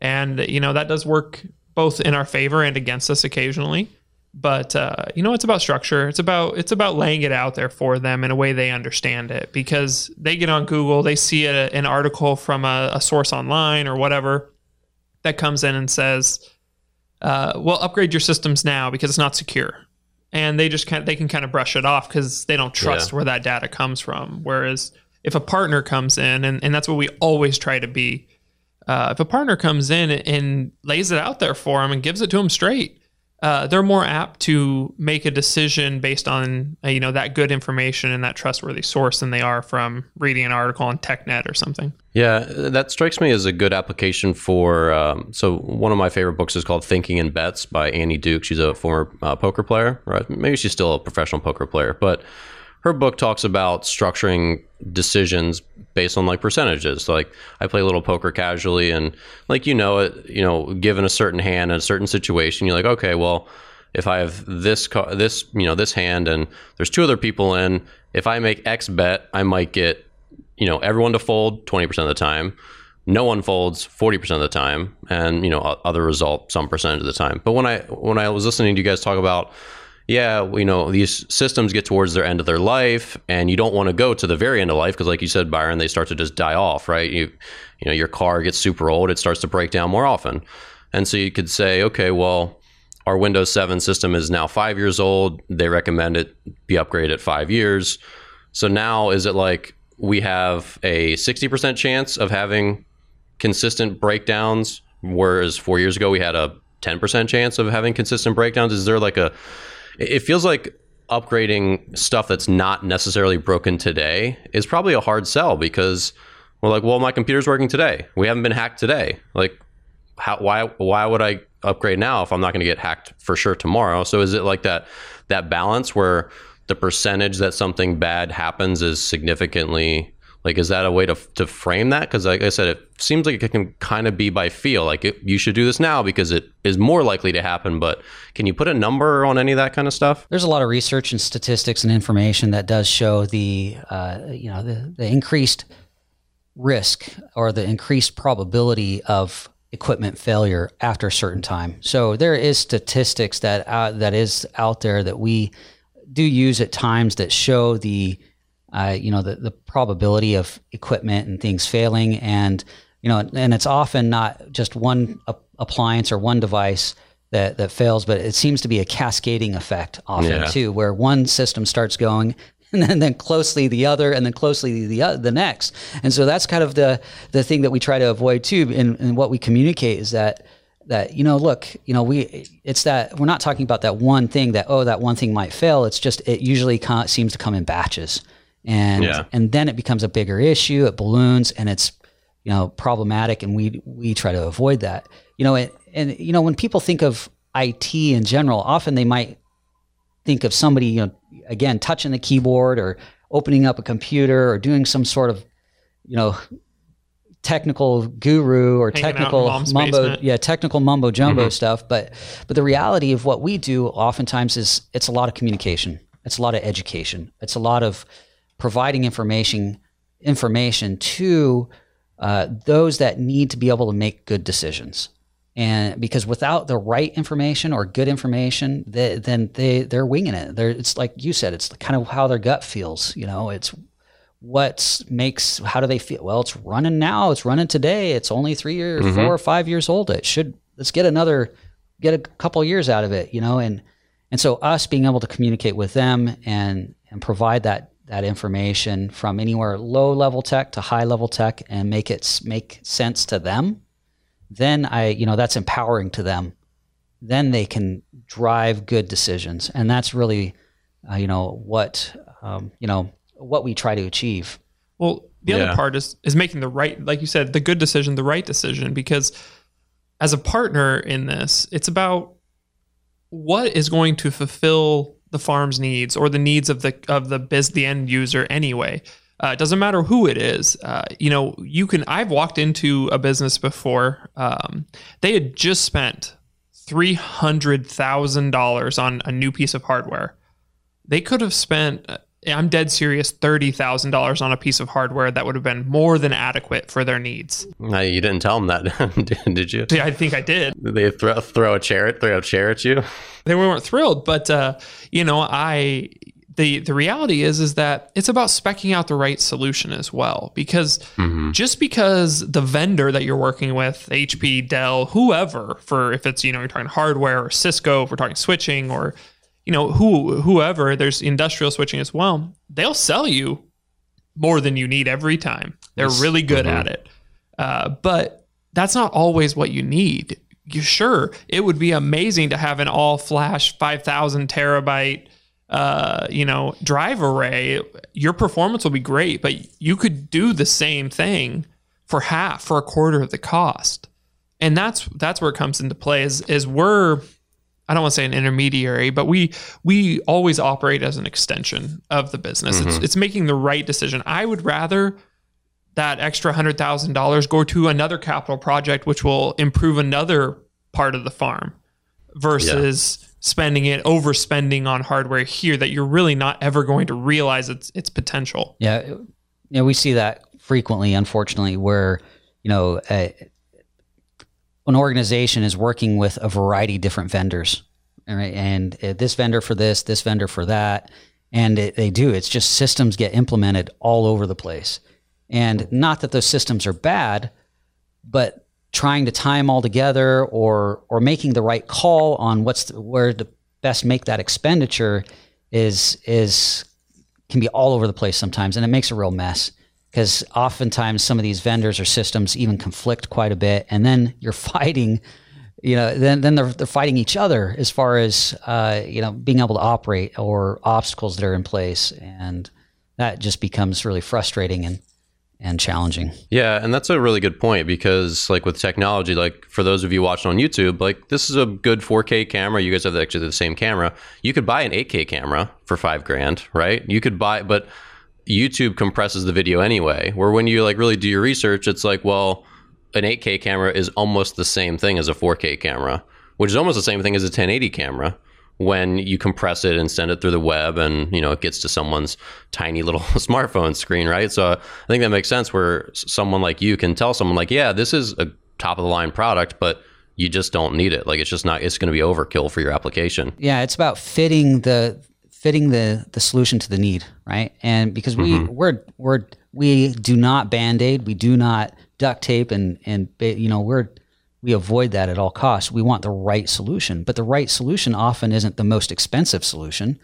and you know that does work both in our favor and against us occasionally. But uh, you know, it's about structure. It's about it's about laying it out there for them in a way they understand it because they get on Google, they see a, an article from a, a source online or whatever that comes in and says, uh, "Well, upgrade your systems now because it's not secure," and they just kind they can kind of brush it off because they don't trust Yeah. where that data comes from. Whereas if a partner comes in, and, and that's what we always try to be, uh, if a partner comes in and lays it out there for them and gives it to them straight, uh, they're more apt to make a decision based on uh, you know that good information and that trustworthy source than they are from reading an article on TechNet or something. Yeah, that strikes me as a good application for. Um, so one of my favorite books is called Thinking in Bets by Annie Duke. She's a former uh, poker player, right? Maybe she's still a professional poker player, but her book talks about structuring decisions based on like percentages. Like I play a little poker casually, and like you know it, you know, given a certain hand in a certain situation, you're like, okay, well, if I have this this you know this hand and there's two other people in, if I make X bet, I might get you know everyone to fold 20% of the time no one folds 40% of the time and you know other result some percentage of the time but when i when i was listening to you guys talk about yeah you know these systems get towards their end of their life and you don't want to go to the very end of life because like you said byron they start to just die off right? You you know your car gets super old it starts to break down more often. And so you could say okay well our windows 7 system is now five years old they recommend it be upgraded at five years. So now is it like we have a 60% chance of having consistent breakdowns, whereas four years ago we had a 10% chance of having consistent breakdowns? Is there like a, it feels like upgrading stuff that's not necessarily broken today is probably a hard sell because we're like, well, my computer's working today. We haven't been hacked today. Like, how, why, why would I upgrade now if I'm not going to get hacked for sure tomorrow? So is it like that, that balance where the percentage that something bad happens is significantly like is that a way to, to frame that because like i said it seems like it can kind of be by feel like it, you should do this now because it is more likely to happen but can you put a number on any of that kind of stuff There's a lot of research and statistics and information that does show the uh, you know the, the increased risk or the increased probability of equipment failure after a certain time. So there is statistics that uh, that is out there that we do use at times that show the uh, you know the, the probability of equipment and things failing and you know and it's often not just one appliance or one device that, that fails but it seems to be a cascading effect often yeah. too where one system starts going and then, then closely the other, and then closely the uh, the next. And so that's kind of the the thing that we try to avoid too. And, and what we communicate is that that you know look you know we it's that we're not talking about that one thing that oh that one thing might fail it's just it usually seems to come in batches and yeah. and then it becomes a bigger issue it balloons and it's you know problematic and we we try to avoid that you know it, and you know when people think of IT in general often they might think of somebody you know again touching the keyboard or opening up a computer or doing some sort of you know technical guru or Hanging technical mumbo basement. yeah technical mumbo jumbo mm-hmm. stuff but but the reality of what we do oftentimes is it's a lot of communication it's a lot of education it's a lot of providing information information to uh, those that need to be able to make good decisions. And because without the right information or good information they, then they they're winging it. They're, it's like you said it's kind of how their gut feels you know it's what makes how do they feel? Well it's running now it's running today it's only three or mm-hmm. four or five years old. It should let's get another get a couple years out of it you know and and so us being able to communicate with them and and provide that that information from anywhere low level tech to high level tech and make it make sense to them then I, you know, that's empowering to them. Then they can drive good decisions, and that's really, uh, you know, what um, you know what we try to achieve. Well, the yeah. other part is is making the right, like you said, the good decision, the right decision, because as a partner in this, it's about what is going to fulfill the farm's needs or the needs of the of the biz the end user anyway. Uh, it doesn't matter who it is. Uh, you know, you can. I've walked into a business before. Um, they had just spent three hundred thousand dollars on a new piece of hardware. They could have spent. I'm dead serious. Thirty thousand dollars on a piece of hardware that would have been more than adequate for their needs. No, you didn't tell them that, did you? Yeah, I think I did. Did they throw throw a chair throw a chair at you? They weren't thrilled, but uh, you know, I the the reality is is that it's about specking out the right solution as well because mm-hmm. just because the vendor that you're working with HP Dell whoever for if it's you know you're talking hardware or Cisco if we're talking switching or you know who whoever there's industrial switching as well they'll sell you more than you need every time they're yes. really good mm-hmm. at it uh, but that's not always what you need you sure it would be amazing to have an all flash 5000 terabyte uh, you know, drive array, your performance will be great, but you could do the same thing for half, for a quarter of the cost. And that's that's where it comes into play is is we're I don't want to say an intermediary, but we we always operate as an extension of the business. Mm-hmm. It's it's making the right decision. I would rather that extra hundred thousand dollars go to another capital project which will improve another part of the farm versus yeah spending it, overspending on hardware here that you're really not ever going to realize its its potential. Yeah, yeah, we see that frequently, unfortunately, where you know a, an organization is working with a variety of different vendors, right? And uh, this vendor for this, this vendor for that, and it, they do. It's just systems get implemented all over the place, and not that those systems are bad, but trying to tie them all together or or making the right call on what's the, where to best make that expenditure is is can be all over the place sometimes and it makes a real mess because oftentimes some of these vendors or systems even conflict quite a bit and then you're fighting you know then then they're, they're fighting each other as far as uh, you know being able to operate or obstacles that are in place and that just becomes really frustrating and and challenging. Yeah, and that's a really good point because like with technology, like for those of you watching on YouTube, like this is a good 4K camera. You guys have actually the same camera. You could buy an 8K camera for 5 grand, right? You could buy but YouTube compresses the video anyway. Where when you like really do your research, it's like, well, an 8K camera is almost the same thing as a 4K camera, which is almost the same thing as a 1080 camera. when you compress it and send it through the web and you know it gets to someone's tiny little smartphone screen right so i think that makes sense where someone like you can tell someone like yeah this is a top of the line product but you just don't need it like it's just not it's going to be overkill for your application yeah it's about fitting the fitting the the solution to the need right and because we mm-hmm. we're we're we do not band-aid we do not duct tape and and you know we're we avoid that at all costs. We want the right solution, but the right solution often isn't the most expensive solution.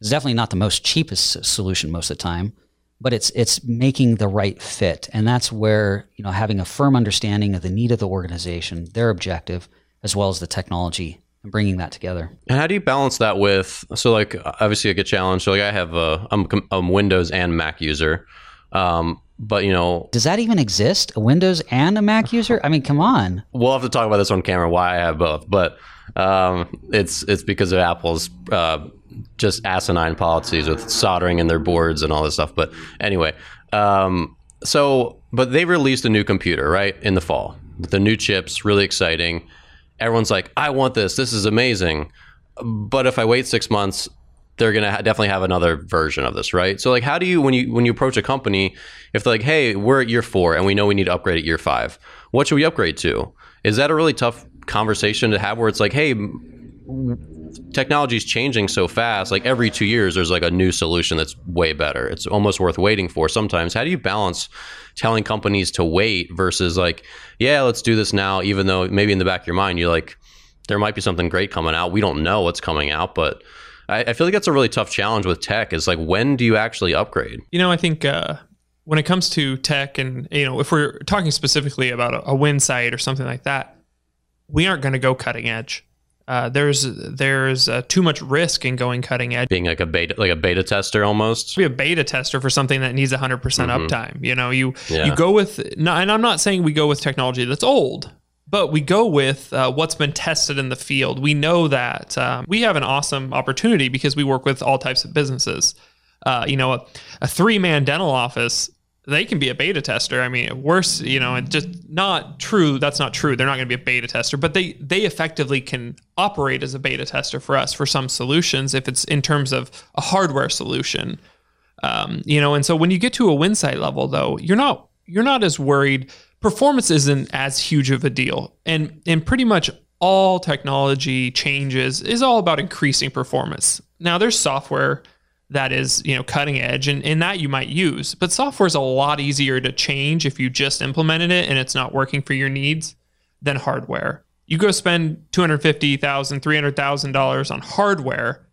It's definitely not the most cheapest solution most of the time, but it's it's making the right fit, and that's where you know having a firm understanding of the need of the organization, their objective, as well as the technology, and bringing that together. And how do you balance that with so like obviously a good challenge. So like I have a I'm a Windows and Mac user. Um, but you know, does that even exist? A Windows and a Mac user? I mean, come on. We'll have to talk about this on camera why I have both, but um, it's it's because of Apple's uh, just asinine policies with soldering in their boards and all this stuff. But anyway, um, so but they released a new computer right in the fall. The new chips, really exciting. Everyone's like, I want this. This is amazing. But if I wait six months, they're to ha- definitely have another version of this, right? So like how do you when you when you approach a company if they're like, "Hey, we're at year 4 and we know we need to upgrade at year 5. What should we upgrade to?" Is that a really tough conversation to have where it's like, "Hey, technology is changing so fast. Like every 2 years there's like a new solution that's way better. It's almost worth waiting for sometimes. How do you balance telling companies to wait versus like, "Yeah, let's do this now," even though maybe in the back of your mind you're like there might be something great coming out. We don't know what's coming out, but I, I, feel like that's a really tough challenge with tech. Is like when do you actually upgrade? You know, I think uh, when it comes to tech, and you know, if we're talking specifically about a, a wind site or something like that, we aren't going to go cutting edge. Uh, there's there's uh, too much risk in going cutting edge. Being like a beta like a beta tester almost. Be a beta tester for something that needs 100% mm-hmm. uptime. You know, you yeah. you go with and I'm not saying we go with technology that's old but we go with uh, what's been tested in the field. We know that um, we have an awesome opportunity because we work with all types of businesses. Uh, you know, a, a three man dental office, they can be a beta tester. I mean, worse, you know, and just not true. That's not true. They're not going to be a beta tester, but they they effectively can operate as a beta tester for us for some solutions if it's in terms of a hardware solution. Um, you know, and so when you get to a wind site level, though, you're not you're not as worried performance isn't as huge of a deal. And and pretty much all technology changes is all about increasing performance. Now there's software that is, you know, cutting edge and, and that you might use, but software is a lot easier to change if you just implemented it and it's not working for your needs than hardware. You go spend $250,000, $300,000 on hardware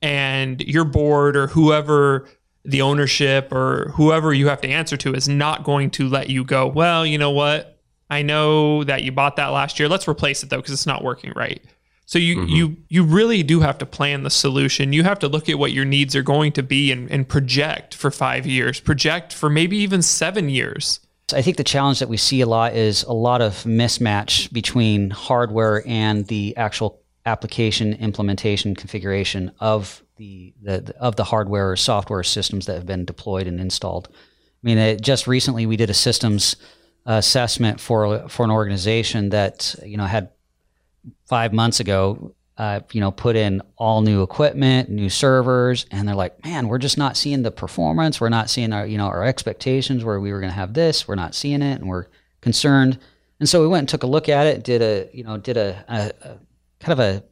and your board or whoever the ownership or whoever you have to answer to is not going to let you go, well, you know what? I know that you bought that last year. Let's replace it though because it's not working right. So you mm-hmm. you you really do have to plan the solution. You have to look at what your needs are going to be and, and project for five years, project for maybe even seven years. I think the challenge that we see a lot is a lot of mismatch between hardware and the actual application implementation configuration of the, the, of the hardware or software systems that have been deployed and installed. I mean, it, just recently we did a systems assessment for for an organization that you know had five months ago, uh, you know, put in all new equipment, new servers, and they're like, man, we're just not seeing the performance. We're not seeing our you know our expectations where we were going to have this. We're not seeing it, and we're concerned. And so we went and took a look at it, did a you know did a, a, a kind of a,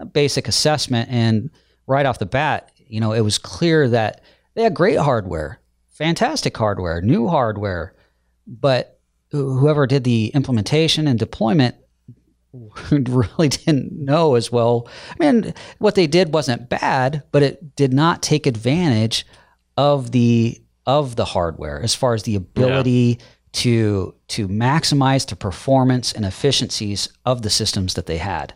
a basic assessment, and right off the bat, you know, it was clear that they had great hardware, fantastic hardware, new hardware, but whoever did the implementation and deployment really didn't know as well. I mean, what they did wasn't bad, but it did not take advantage of the of the hardware as far as the ability yeah. to to maximize the performance and efficiencies of the systems that they had.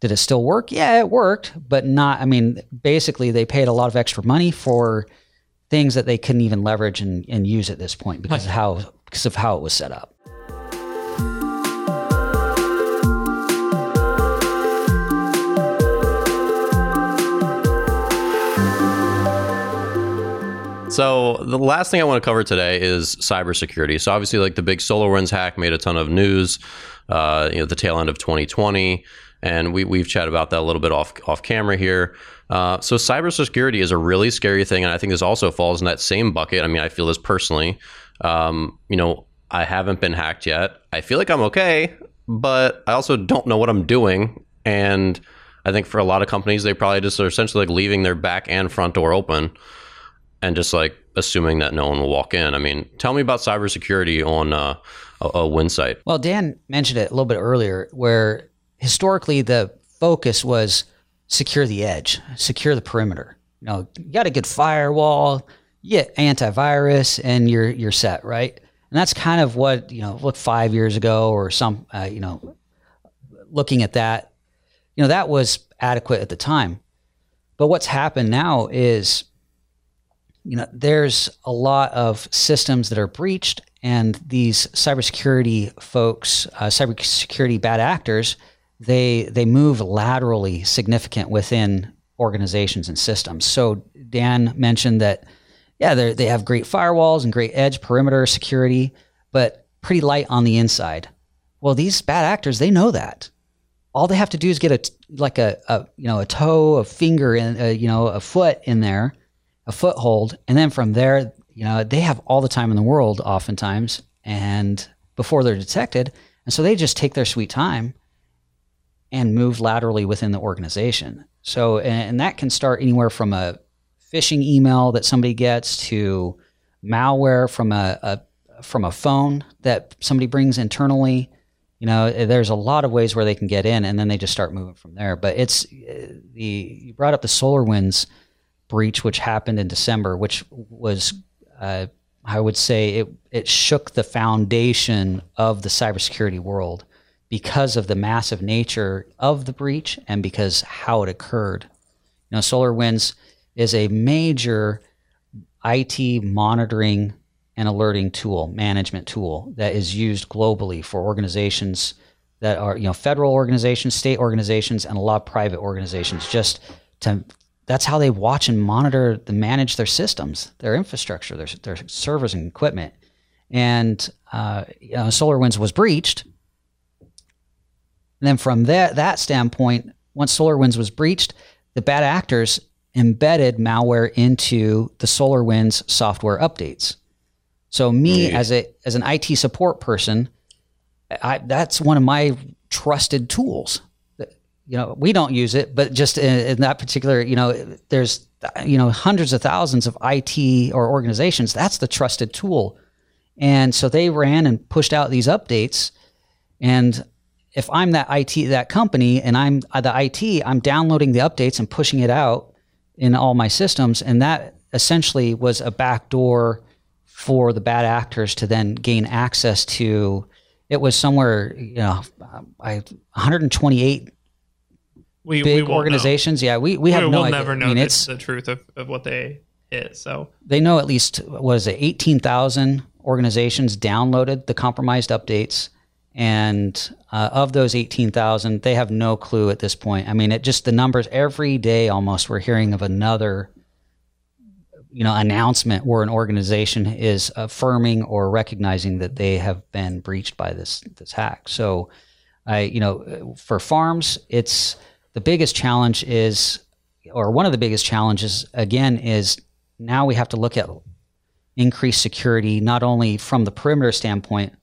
Did it still work? Yeah, it worked, but not. I mean, basically, they paid a lot of extra money for things that they couldn't even leverage and, and use at this point because of how because of how it was set up. So the last thing I want to cover today is cybersecurity. So obviously, like the big SolarWinds hack made a ton of news. Uh, you know, the tail end of 2020. and we we've chatted about that a little bit off off camera here. Uh, so cybersecurity is a really scary thing, and I think this also falls in that same bucket. I mean, I feel this personally. Um, you know, I haven't been hacked yet. I feel like I'm okay, but I also don't know what I'm doing, and I think for a lot of companies, they probably just are essentially like leaving their back and front door open, and just like assuming that no one will walk in. I mean, tell me about cybersecurity on uh, a, a wind site. Well, Dan mentioned it a little bit earlier, where historically the focus was secure the edge, secure the perimeter. You know, you got a good firewall, you get antivirus, and you're you're set, right? And that's kind of what you know, look five years ago or some, uh, you know, looking at that, you know, that was adequate at the time. But what's happened now is, you know, there's a lot of systems that are breached, and these cybersecurity folks, uh, cybersecurity bad actors, they they move laterally significant within organizations and systems. So Dan mentioned that yeah, they have great firewalls and great edge perimeter security, but pretty light on the inside. Well, these bad actors, they know that. All they have to do is get a like a, a you know a toe, a finger, in a, you know a foot in there, a foothold, and then from there, you know they have all the time in the world, oftentimes, and before they're detected, and so they just take their sweet time and move laterally within the organization. So, and that can start anywhere from a phishing email that somebody gets to malware from a, a from a phone that somebody brings internally. You know, eh, there's a lot of ways where they can get in, and then they just start moving from there. But it's eh, the you brought up the SolarWinds breach, which happened in December, which was uh, I would say it it shook the foundation of the cybersecurity world because of the massive nature of the breach and because how it occurred. You know, SolarWinds is a major IT monitoring and alerting tool, management tool that is used globally for organizations that are, you know, federal organizations, state organizations, and a lot of private organizations. Just to that's how they watch and monitor, the manage their systems, their infrastructure, their their servers and equipment. And uh, you know, SolarWinds was breached and then from that that standpoint, once SolarWinds was breached, the bad actors embedded malware into the SolarWinds software updates. So me as a as an IT support person, I, that's one of my trusted tools. You know, we don't use it, but just in, in that particular, you know, there's you know hundreds of thousands of IT or organizations. That's the trusted tool, and so they ran and pushed out these updates, and if I'm that IT that company and I'm the IT, I'm downloading the updates and pushing it out in all my systems, and that essentially was a backdoor for the bad actors to then gain access to. It was somewhere, you know, I 128 we, big we organizations. Know. Yeah, we, we have we no idea. never know I mean, it's, the truth of, of what they hit. So they know at least was it 18,000 organizations downloaded the compromised updates and uh, of those 18,000, they have no clue at this point. I mean, it just the numbers every day almost we're hearing of another you know announcement where an organization is affirming or recognizing that they have been breached by this this hack. So I you know for farms it's the biggest challenge is or one of the biggest challenges again is now we have to look at increased security not only from the perimeter standpoint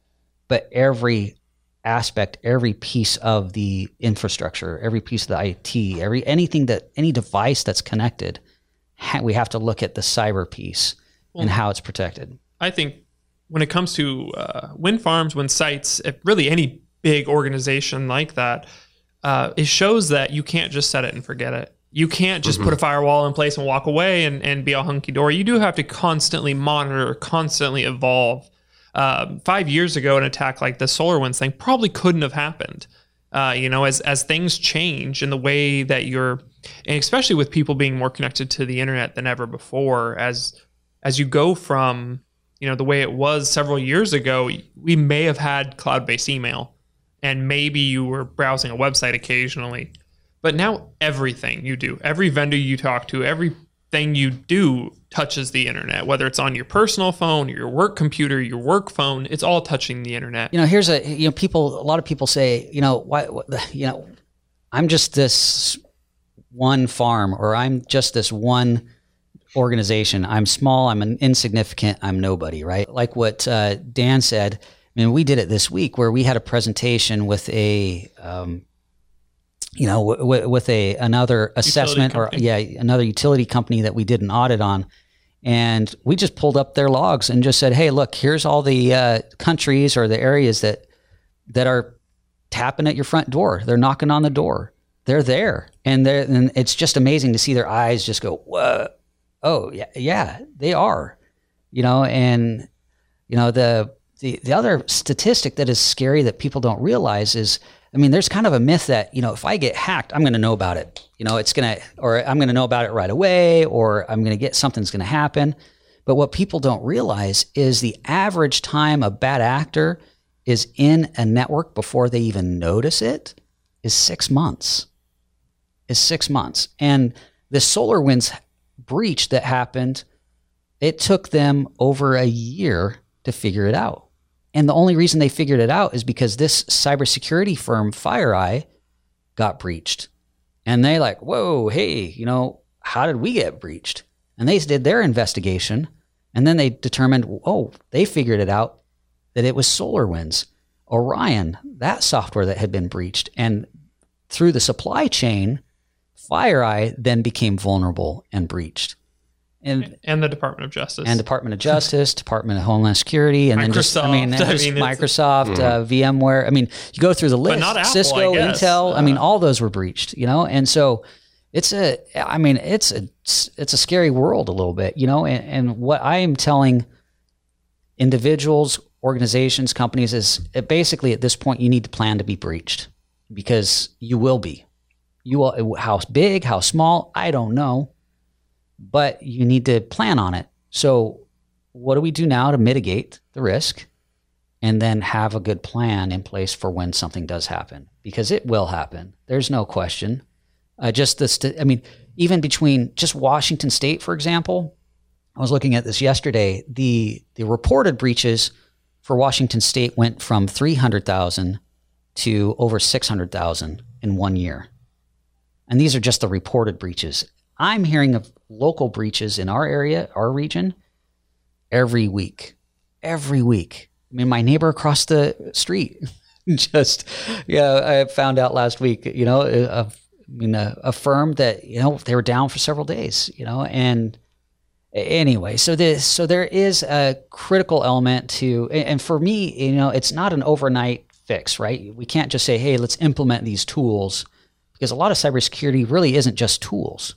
but every aspect, every piece of the infrastructure, every piece of the IT, every anything that any device that's connected, ha- we have to look at the cyber piece well, and how it's protected. I think when it comes to uh, wind farms, wind sites, if really any big organization like that, uh, it shows that you can't just set it and forget it. You can't just mm-hmm. put a firewall in place and walk away and, and be all hunky dory. You do have to constantly monitor, constantly evolve uh, five years ago, an attack like the SolarWinds thing probably couldn't have happened. Uh, you know, as as things change in the way that you're, and especially with people being more connected to the internet than ever before, as as you go from you know the way it was several years ago, we may have had cloud-based email, and maybe you were browsing a website occasionally, but now everything you do, every vendor you talk to, everything you do touches the internet, whether it's on your personal phone, your work computer, your work phone, it's all touching the internet. You know, here's a you know people a lot of people say, you know, why you know, I'm just this one farm or I'm just this one organization. I'm small, I'm an insignificant, I'm nobody, right? Like what uh, Dan said. Mean, we did it this week where we had a presentation with a, um, you know, w- w- with a another assessment or yeah, another utility company that we did an audit on, and we just pulled up their logs and just said, "Hey, look, here's all the uh, countries or the areas that that are tapping at your front door. They're knocking on the door. They're there, and they're and it's just amazing to see their eyes just go, "Whoa, oh yeah, yeah, they are," you know, and you know the the the other statistic that is scary that people don't realize is. I mean, there's kind of a myth that, you know, if I get hacked, I'm going to know about it. You know, it's going to, or I'm going to know about it right away, or I'm going to get something's going to happen. But what people don't realize is the average time a bad actor is in a network before they even notice it is six months. Is six months. And the SolarWinds breach that happened, it took them over a year to figure it out. And the only reason they figured it out is because this cybersecurity firm, FireEye, got breached. And they like, whoa, hey, you know, how did we get breached? And they did their investigation. And then they determined, oh, they figured it out that it was SolarWinds, Orion, that software that had been breached. And through the supply chain, FireEye then became vulnerable and breached. And and the Department of Justice. and Department of Justice, Department of Homeland Security, and then just I mean, Microsoft. I just mean, it's- Microsoft, uh, VMware. I mean, you go through the list. not Apple, Cisco, I guess. Intel. I mean, Uh, all those were breached. You know, and so it's a. I mean, it's a it's a scary world a little bit. You know, and, and what I am telling individuals, organizations, companies is it basically at this point you need to plan to be breached because you will be. You will how big, how small, I don't know, but you need to plan on it. So, what do we do now to mitigate the risk and then have a good plan in place for when something does happen? Because it will happen. There's no question. Uh, just the, st- I mean, even between just Washington State, for example, I was looking at this yesterday. The the reported breaches for Washington State went from 300,000 to over 600,000 in one year. And these are just the reported breaches. I'm hearing of local breaches in our area, our region, every week. Every week. I mean, my neighbor across the street just, yeah, I found out last week, you know, a, I mean, uh, a, a firm that, you know, they were down for several days, you know, and anyway, so this, so there is a critical element to, and for me, you know, it's not an overnight fix, right? We can't just say, hey, let's implement these tools because a lot of cybersecurity really isn't just tools.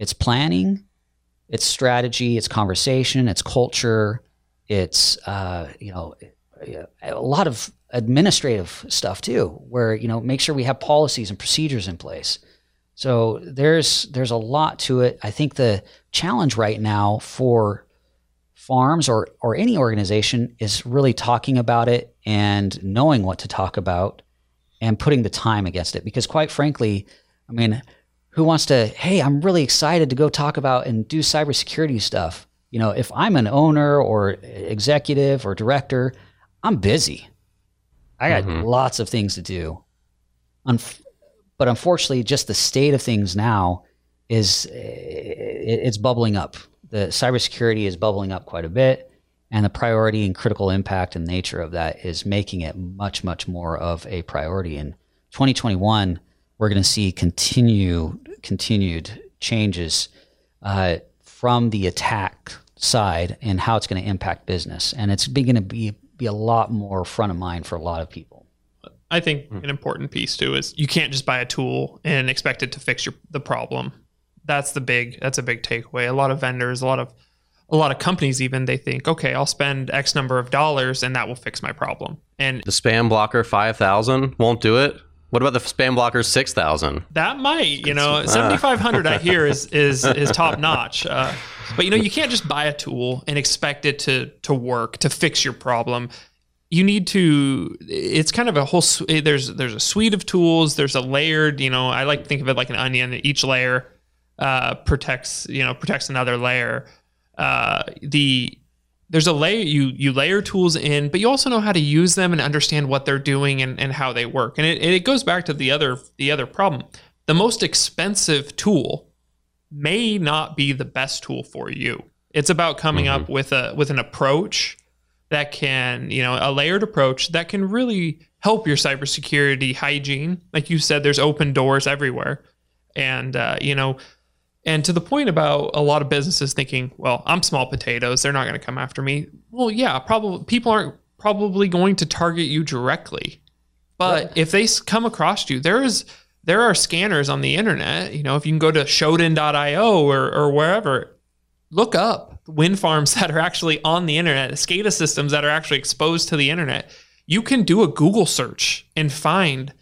It's planning, it's strategy, it's conversation, it's culture, it's uh, you know a lot of administrative stuff too, where you know make sure we have policies and procedures in place. So there's there's a lot to it. I think the challenge right now for farms or or any organization is really talking about it and knowing what to talk about and putting the time against it because quite frankly, I mean, who wants to, hey, I'm really excited to go talk about and do cybersecurity stuff. You know, if I'm an owner or executive or director, I'm busy. I got lots of things to do. Unf- but unfortunately, just the state of things now is eh, it- it's bubbling up. The cybersecurity is bubbling up quite a bit, and the priority and critical impact and nature of that is making it much, much more of a priority. In 2021, we're going to see continue continued changes uh, from the attack side and how it's going to impact business, and it's going to be be a lot more front of mind for a lot of people. I think an important piece too is you can't just buy a tool and expect it to fix your the problem. That's the big that's a big takeaway. A lot of vendors, a lot of a lot of companies even they think, okay, I'll spend X number of dollars and that will fix my problem. And The spam blocker 5000 won't do it. What about the spam blocker 6000? that might, you know, 7500 I hear is is is top notch. Uh, but you know, you can't just buy a tool and expect it to to work to fix your problem. You need to. It's kind of a whole. There's there's a suite of tools. There's a layered. You know, I like to think of it like an onion. Each layer uh, protects you know protects another layer. Uh, the there's a layer you you layer tools in, but you also know how to use them and understand what they're doing and, and how they work. And it, it goes back to the other the other problem. The most expensive tool may not be the best tool for you. It's about coming mm-hmm. up with a with an approach that can, you know, a layered approach that can really help your cybersecurity hygiene. Like you said, there's open doors everywhere, and uh, you know, and to the point about a lot of businesses thinking, well, I'm small potatoes, they're not going to come after me. Well, yeah, probably people aren't probably going to target you directly, but right. if they come across you, there is there are scanners on the internet. You know, if you can go to Shodan.io or or wherever, look up wind farms that are actually on the internet, SCADA systems that are actually exposed to the internet. You can do a Google search and find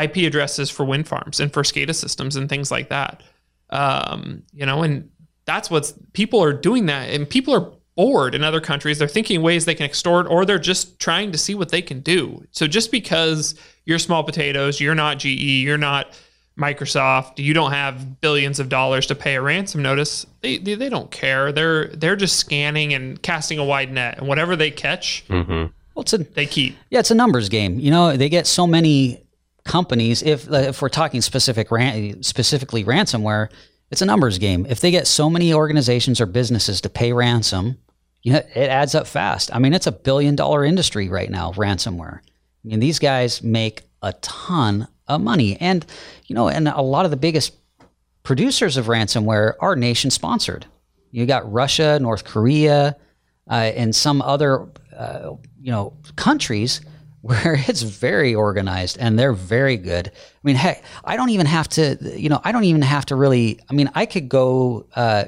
IP addresses for wind farms and for SCADA systems and things like that. Um, you know, and that's what's people are doing that, and people are bored in other countries. They're thinking ways they can extort, or they're just trying to see what they can do. So just because you're small potatoes, you're not GE, you're not Microsoft, you don't have billions of dollars to pay a ransom notice. They, they, they don't care. They're they're just scanning and casting a wide net, and whatever they catch, mm-hmm. well, it's a, they keep. Yeah, it's a numbers game. You know, they get so many companies. If if we're talking specific ran, specifically ransomware, it's a numbers game. If they get so many organizations or businesses to pay ransom, you know, it adds up fast. I mean, it's a billion dollar industry right now, ransomware. I mean, these guys make a ton of money. And, you know, and a lot of the biggest producers of ransomware are nation sponsored. You got Russia, North Korea, uh, and some other, uh, you know, countries where it's very organized and they're very good. I mean, heck, I don't even have to, you know, I don't even have to really, I mean, I could go uh,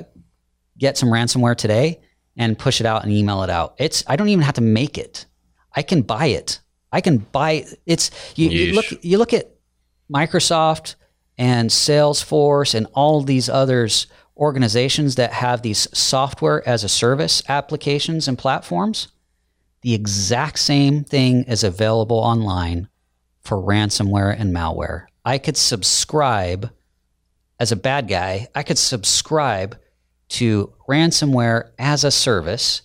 get some ransomware today and push it out and email it out. It's, I don't even have to make it. I can buy it. I can buy it's you, you look you look at Microsoft and Salesforce and all these others organizations that have these software as a service applications and platforms. The exact same thing is available online for ransomware and malware. I could subscribe as a bad guy, I could subscribe to ransomware as a service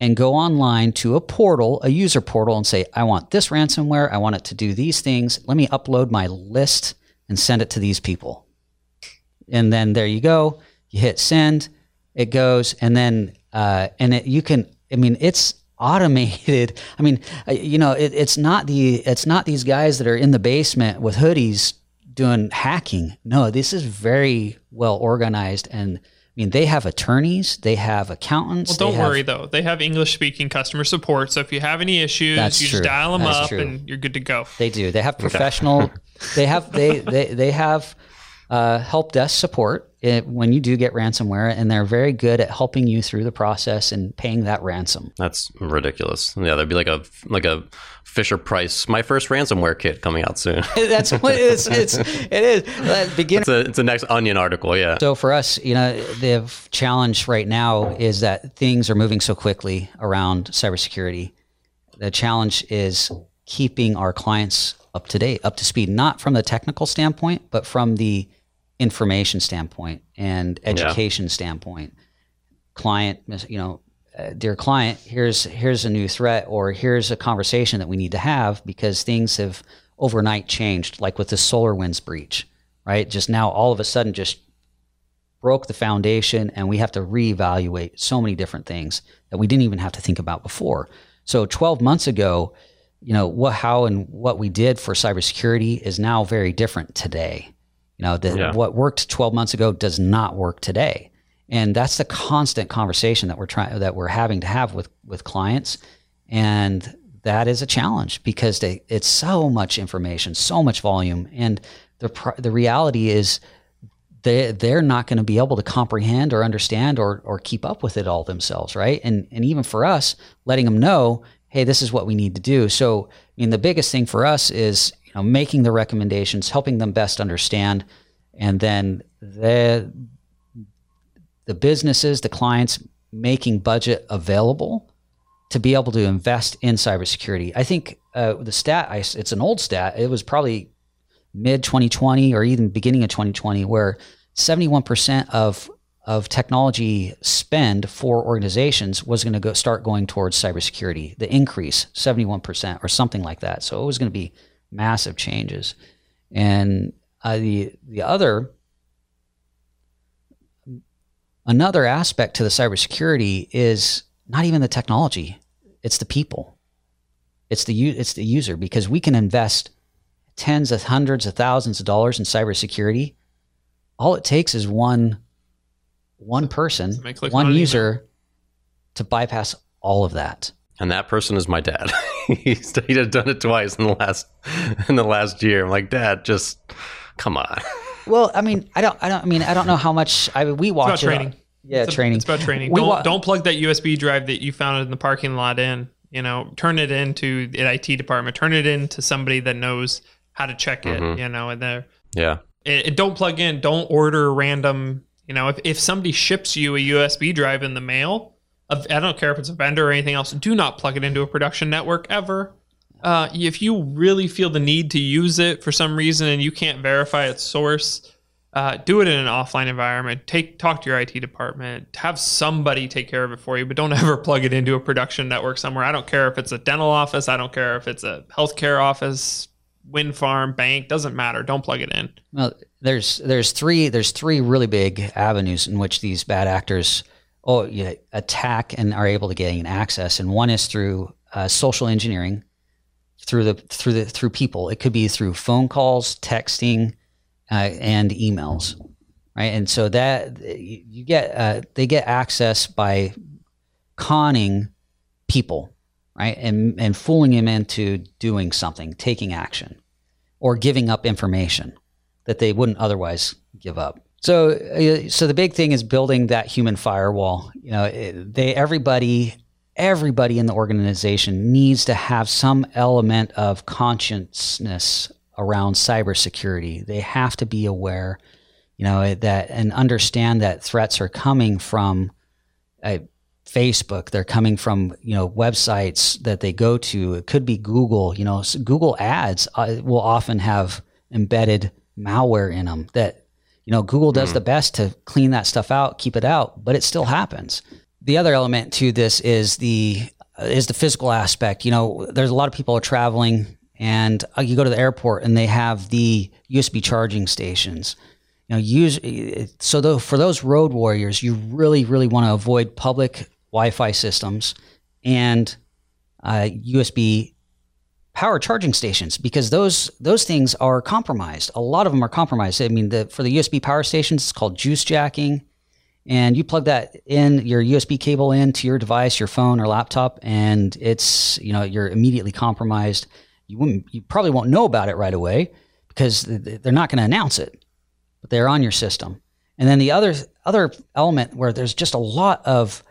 and go online to a portal, a user portal, and say, I want this ransomware. I want it to do these things. Let me upload my list and send it to these people. And then there you go. You hit send, it goes, and then uh, and it, you can. I mean, it's automated. I mean, uh, you know, it, it's not the it's not these guys that are in the basement with hoodies doing hacking. No, this is very well organized and I mean, they have attorneys, they have accountants. Well, don't have, worry though; they have English-speaking customer support. So if you have any issues, you true. just dial them that's up, true. and you're good to go. They do. They have professional. they have they they they have uh, help desk support it, when you do get ransomware, and they're very good at helping you through the process and paying that ransom. That's ridiculous. Yeah, there'd be like a like a Fisher Price, my first ransomware kit coming out soon. That's what it's it's it is. Beginner. It's a, it's a next Onion article, yeah. So for us, you know, the challenge right now is that things are moving so quickly around cybersecurity. The challenge is keeping our clients up to date, up to speed, not from the technical standpoint, but from the information standpoint and education yeah. standpoint. Client, you know, uh, dear client, here's here's a new threat or here's a conversation that we need to have because things have overnight changed, like with the SolarWinds breach, right? Just now, all of a sudden, just broke the foundation, and we have to reevaluate so many different things that we didn't even have to think about before. So, 12 months ago, you know what, how, and what we did for cybersecurity is now very different today. You know, the, yeah. what worked 12 months ago does not work today. And that's the constant conversation that we're trying that we're having to have with with clients. And that is a challenge because they, it's so much information, so much volume, and the the reality is they they're not going to be able to comprehend or understand or or keep up with it all themselves, right? And and even for us, letting them know, hey, this is what we need to do. So, I mean, the biggest thing for us is know making the recommendations, helping them best understand, and then the the businesses, the clients making budget available to be able to invest in cybersecurity. I think uh, the stat, I, it's an old stat. It was probably mid 2020 or even beginning of 2020 where 71% of of technology spend for organizations was going to go start going towards cybersecurity. The increase, 71% or something like that. So it was going to be massive changes. And uh, the the other another aspect to the cybersecurity is not even the technology; it's the people. It's the it's the user because we can invest tens of hundreds of thousands of dollars in cybersecurity. All it takes is one one person, one on an user to bypass all of that. And that person is my dad. He's he had done it twice in the last in the last year. I'm like, Dad, just come on. Well, I mean, I don't, I don't, I mean, I don't know how much I we It's about watch it. training. Yeah, It's a- training. It's about training. We don't wa- don't plug that USB drive that you found in the parking lot in. You know, turn it into the IT department. Turn it into somebody that knows how to check it. Mhm. You know, and there. Yeah. It, it- don't plug in. Don't order random. You know, if if somebody ships you a USB drive in the mail, of, I don't care if it's a vendor or anything else. Do not plug it into a production network ever. Uh, if you really feel the need to use it for some reason and you can't verify its source, uh, do it in an offline environment. Take talk to your IT department. Have somebody take care of it for you, but don't ever plug it into a production network somewhere. I don't care if it's a dental office. I don't care if it's a healthcare office, wind farm, bank. Doesn't matter. Don't plug it in. Well, there's there's three there's three really big avenues in which these bad actors oh yeah, attack and are able to gain access, and one is through uh, social engineering through the through the through people. It could be through phone calls, texting, uh, and emails, right? And so that you you get uh, they get access by conning people, right, and and fooling them into doing something, taking action, or giving up information that they wouldn't otherwise give up. So, uh, so the big thing is building that human firewall. You know, it- they everybody everybody in the organization needs to have some element of consciousness around cybersecurity. They have to be aware, you know, that and understand that threats are coming from uh, Facebook. They're coming from you know websites that they go to. It could be Google. You know, Google Ads uh, will often have embedded malware in them that you know Google does the best to clean that stuff out, keep it out, but it still happens. The other element to this is the uh, is the physical aspect. You know, there's a lot of people are traveling, and uh, you go to the airport and they have the USB charging stations. You know, use so though for those road warriors, you really really want to avoid public Wi-Fi systems and uh, USB power charging stations because those those things are compromised. A lot of them are compromised. I mean, the, for the USB power stations, it's called juice jacking, and you plug that in your USB cable into your device, your phone or laptop, and it's you know you're immediately compromised. You wouldn't, you probably won't know about it right away because they're not going to announce it, but they're on your system. And then the other other element where there's just a lot of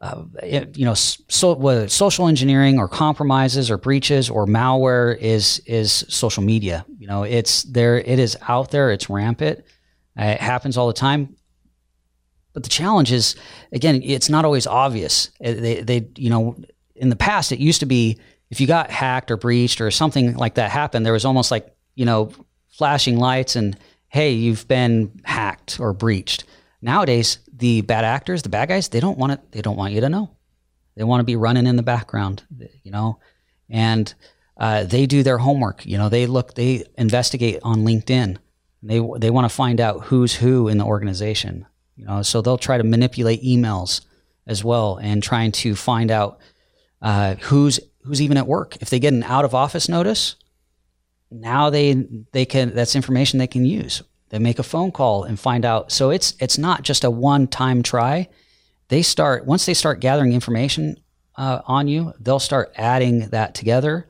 uh, it- you know, so, whether it's social engineering or compromises or breaches or malware is is social media. You know, it's there. It is out there. It's rampant. Uh, it happens all the time. But the challenge is, again, it's not always obvious. Uh, They, they, you know, in the past, it used to be if you got hacked or breached or something like that happened, there was almost like you know, flashing lights and hey, you've been hacked or breached. Nowadays, the bad actors, the bad guys, they don't want it. They don't want you to know. They want to be running in the background, you know, and uh, they do their homework. You know, they look, they investigate on LinkedIn. They they want to find out who's who in the organization. You know, so they'll try to manipulate emails as well and trying to find out uh, who's who's even at work. If they get an out of office notice, now they they can that's information they can use. They make a phone call and find out. So it's it's not just a one time try. They start once they start gathering information uh, on you, they'll start adding that together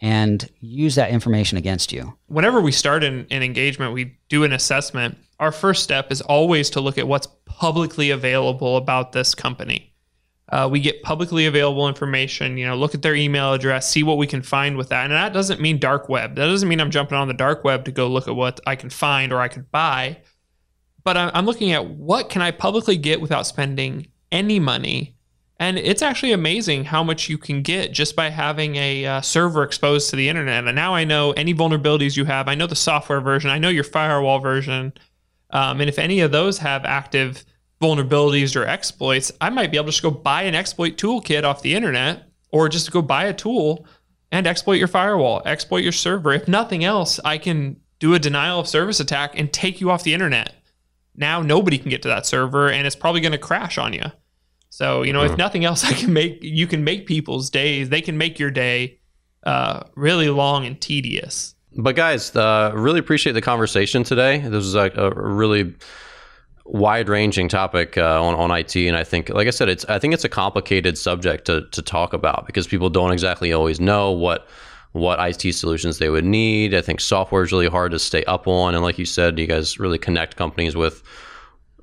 and use that information against you. whenever we start an, an engagement, we do an assessment. Our first step is always to look at what's publicly available about this company. Uh, we get publicly available information, you know, look at their email address, see what we can find with that. And that doesn't mean dark web. That doesn't mean I'm jumping on the dark web to go look at what I can find or I could buy. But I'm looking at what can I publicly get without spending any money. And it's actually amazing how much you can get just by having a uh, server exposed to the internet. And now I know any vulnerabilities you have. I know the software version. I know your firewall version. Um, and if any of those have active vulnerabilities or exploits, I might be able to just go buy an exploit toolkit off the internet or just go buy a tool and exploit your firewall, exploit your server. If nothing else, I can do a denial of service attack and take you off the internet. Now nobody can get to that server and it's probably going to crash on you. So, you know, if nothing else, I can make you can make people's days, they can make your day uh, really long and tedious. But guys, uh, really appreciate the conversation today. This was a, a really wide-ranging topic uh, on, on IT, and I think, like I said, it's I think it's a complicated subject to to talk about because people don't exactly always know what what IT solutions they would need. I think software is really hard to stay up on, and like you said, you guys really connect companies with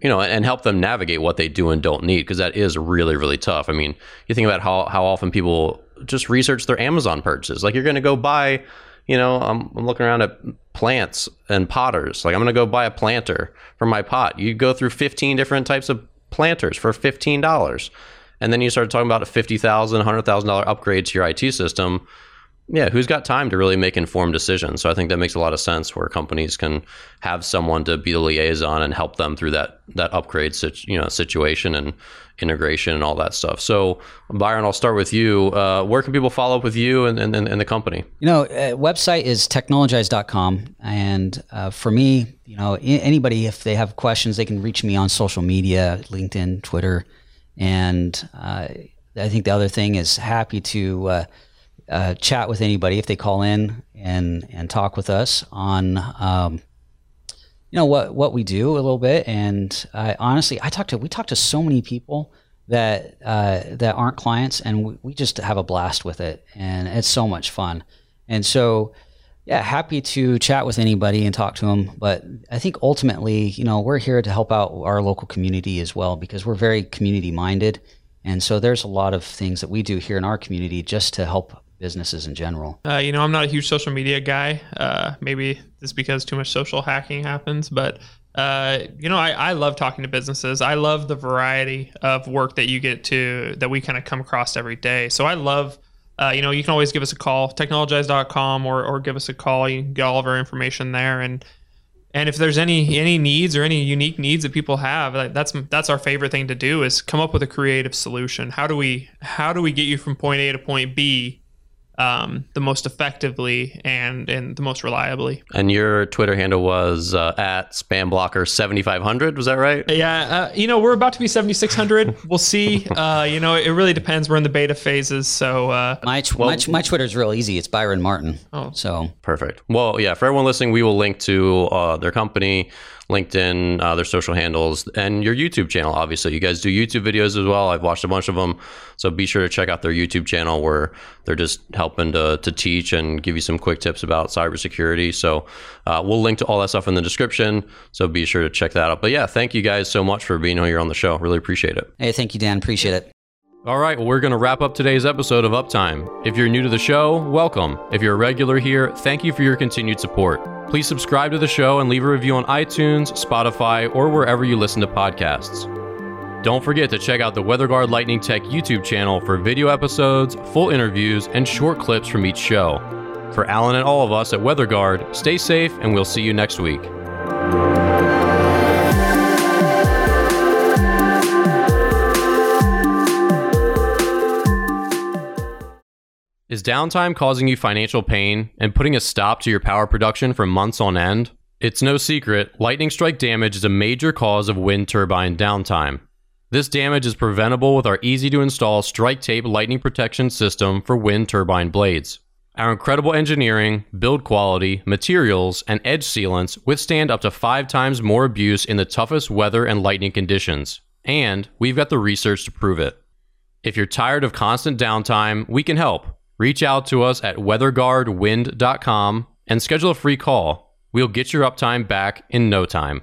you know, and help them navigate what they do and don't need because that is really, really tough. I mean, you think about how, how often people just research their Amazon purchases. Like you're going to go buy, you know, I'm, I'm looking around at plants and potters. Like I'm going to go buy a planter for my pot. You go through 15 different types of planters for $15. And then you start talking about a $50,000, $100,000 upgrade to your IT system yeah, who's got time to really make informed decisions? So I think that makes a lot of sense where companies can have someone to be the liaison and help them through that that upgrade you know situation and integration and all that stuff. So Byron, I'll start with you. Uh, where can people follow up with you and, and, and the company? You know, uh, website is teknologize.com. And uh, for me, you know, anybody, if they have questions, they can reach me on social media, LinkedIn, Twitter. And uh, I think the other thing is happy to uh, uh, chat with anybody if they call in and and talk with us on um, you know what what we do a little bit. And I, honestly, I talk to we talk to so many people that uh, that aren't clients, and we, we just have a blast with it, and it's so much fun. And so, yeah, happy to chat with anybody and talk to them. But I think ultimately, you know, we're here to help out our local community as well because we're very community minded. And so there's a lot of things that we do here in our community just to help businesses in general? Uh, you know, I'm not a huge social media guy. Uh, maybe it's because too much social hacking happens, but uh, you know, I, I love talking to businesses. I love the variety of work that you get to that we kind of come across every day. So I love, uh, you know, you can always give us a call, teknologize.com or, or give us a call. You can get all of our information there. And, and if there's any, any needs or any unique needs that people have, that's, that's our favorite thing to do is come up with a creative solution. How do we, how do we get you from point A to point B um, the most effectively and and the most reliably. And your Twitter handle was uh, at spamblocker seventy five hundred. Was that right? Yeah. Uh, you know, we're about to be seventy six hundred. we'll see. Uh, you know, it really depends. We're in the beta phases, so uh, my, well, my my Twitter is real easy. It's Byron Martin. Oh, so perfect. Well, yeah. For everyone listening, we will link to uh, their company LinkedIn, uh, their social handles, and your YouTube channel. Obviously, you guys do YouTube videos as well. I've watched a bunch of them, so be sure to check out their YouTube channel where they're just helping to, to teach and give you some quick tips about cybersecurity. So uh, we'll link to all that stuff in the description. So be sure to check that out. But yeah, thank you guys so much for being here on the show. Really appreciate it. Hey, thank you, Dan. Appreciate it. All right, well, we're going to wrap up today's episode of Uptime. If you're new to the show, welcome. If you're a regular here, thank you for your continued support. Please subscribe to the show and leave a review on iTunes, Spotify, or wherever you listen to podcasts. Don't forget to check out the WeatherGuard Lightning Tech YouTube channel for video episodes, full interviews, and short clips from each show. For Allen and all of us at WeatherGuard, stay safe and we'll see you next week. Is downtime causing you financial pain and putting a stop to your power production for months on end? It's no secret, lightning strike damage is a major cause of wind turbine downtime. This damage is preventable with our easy to install StrikeTape lightning protection system for wind turbine blades. Our incredible engineering, build quality, materials, and edge sealants withstand up to five times more abuse in the toughest weather and lightning conditions. And we've got the research to prove it. If you're tired of constant downtime, we can help. Reach out to us at weatherguardwind.com and schedule a free call. We'll get your uptime back in no time.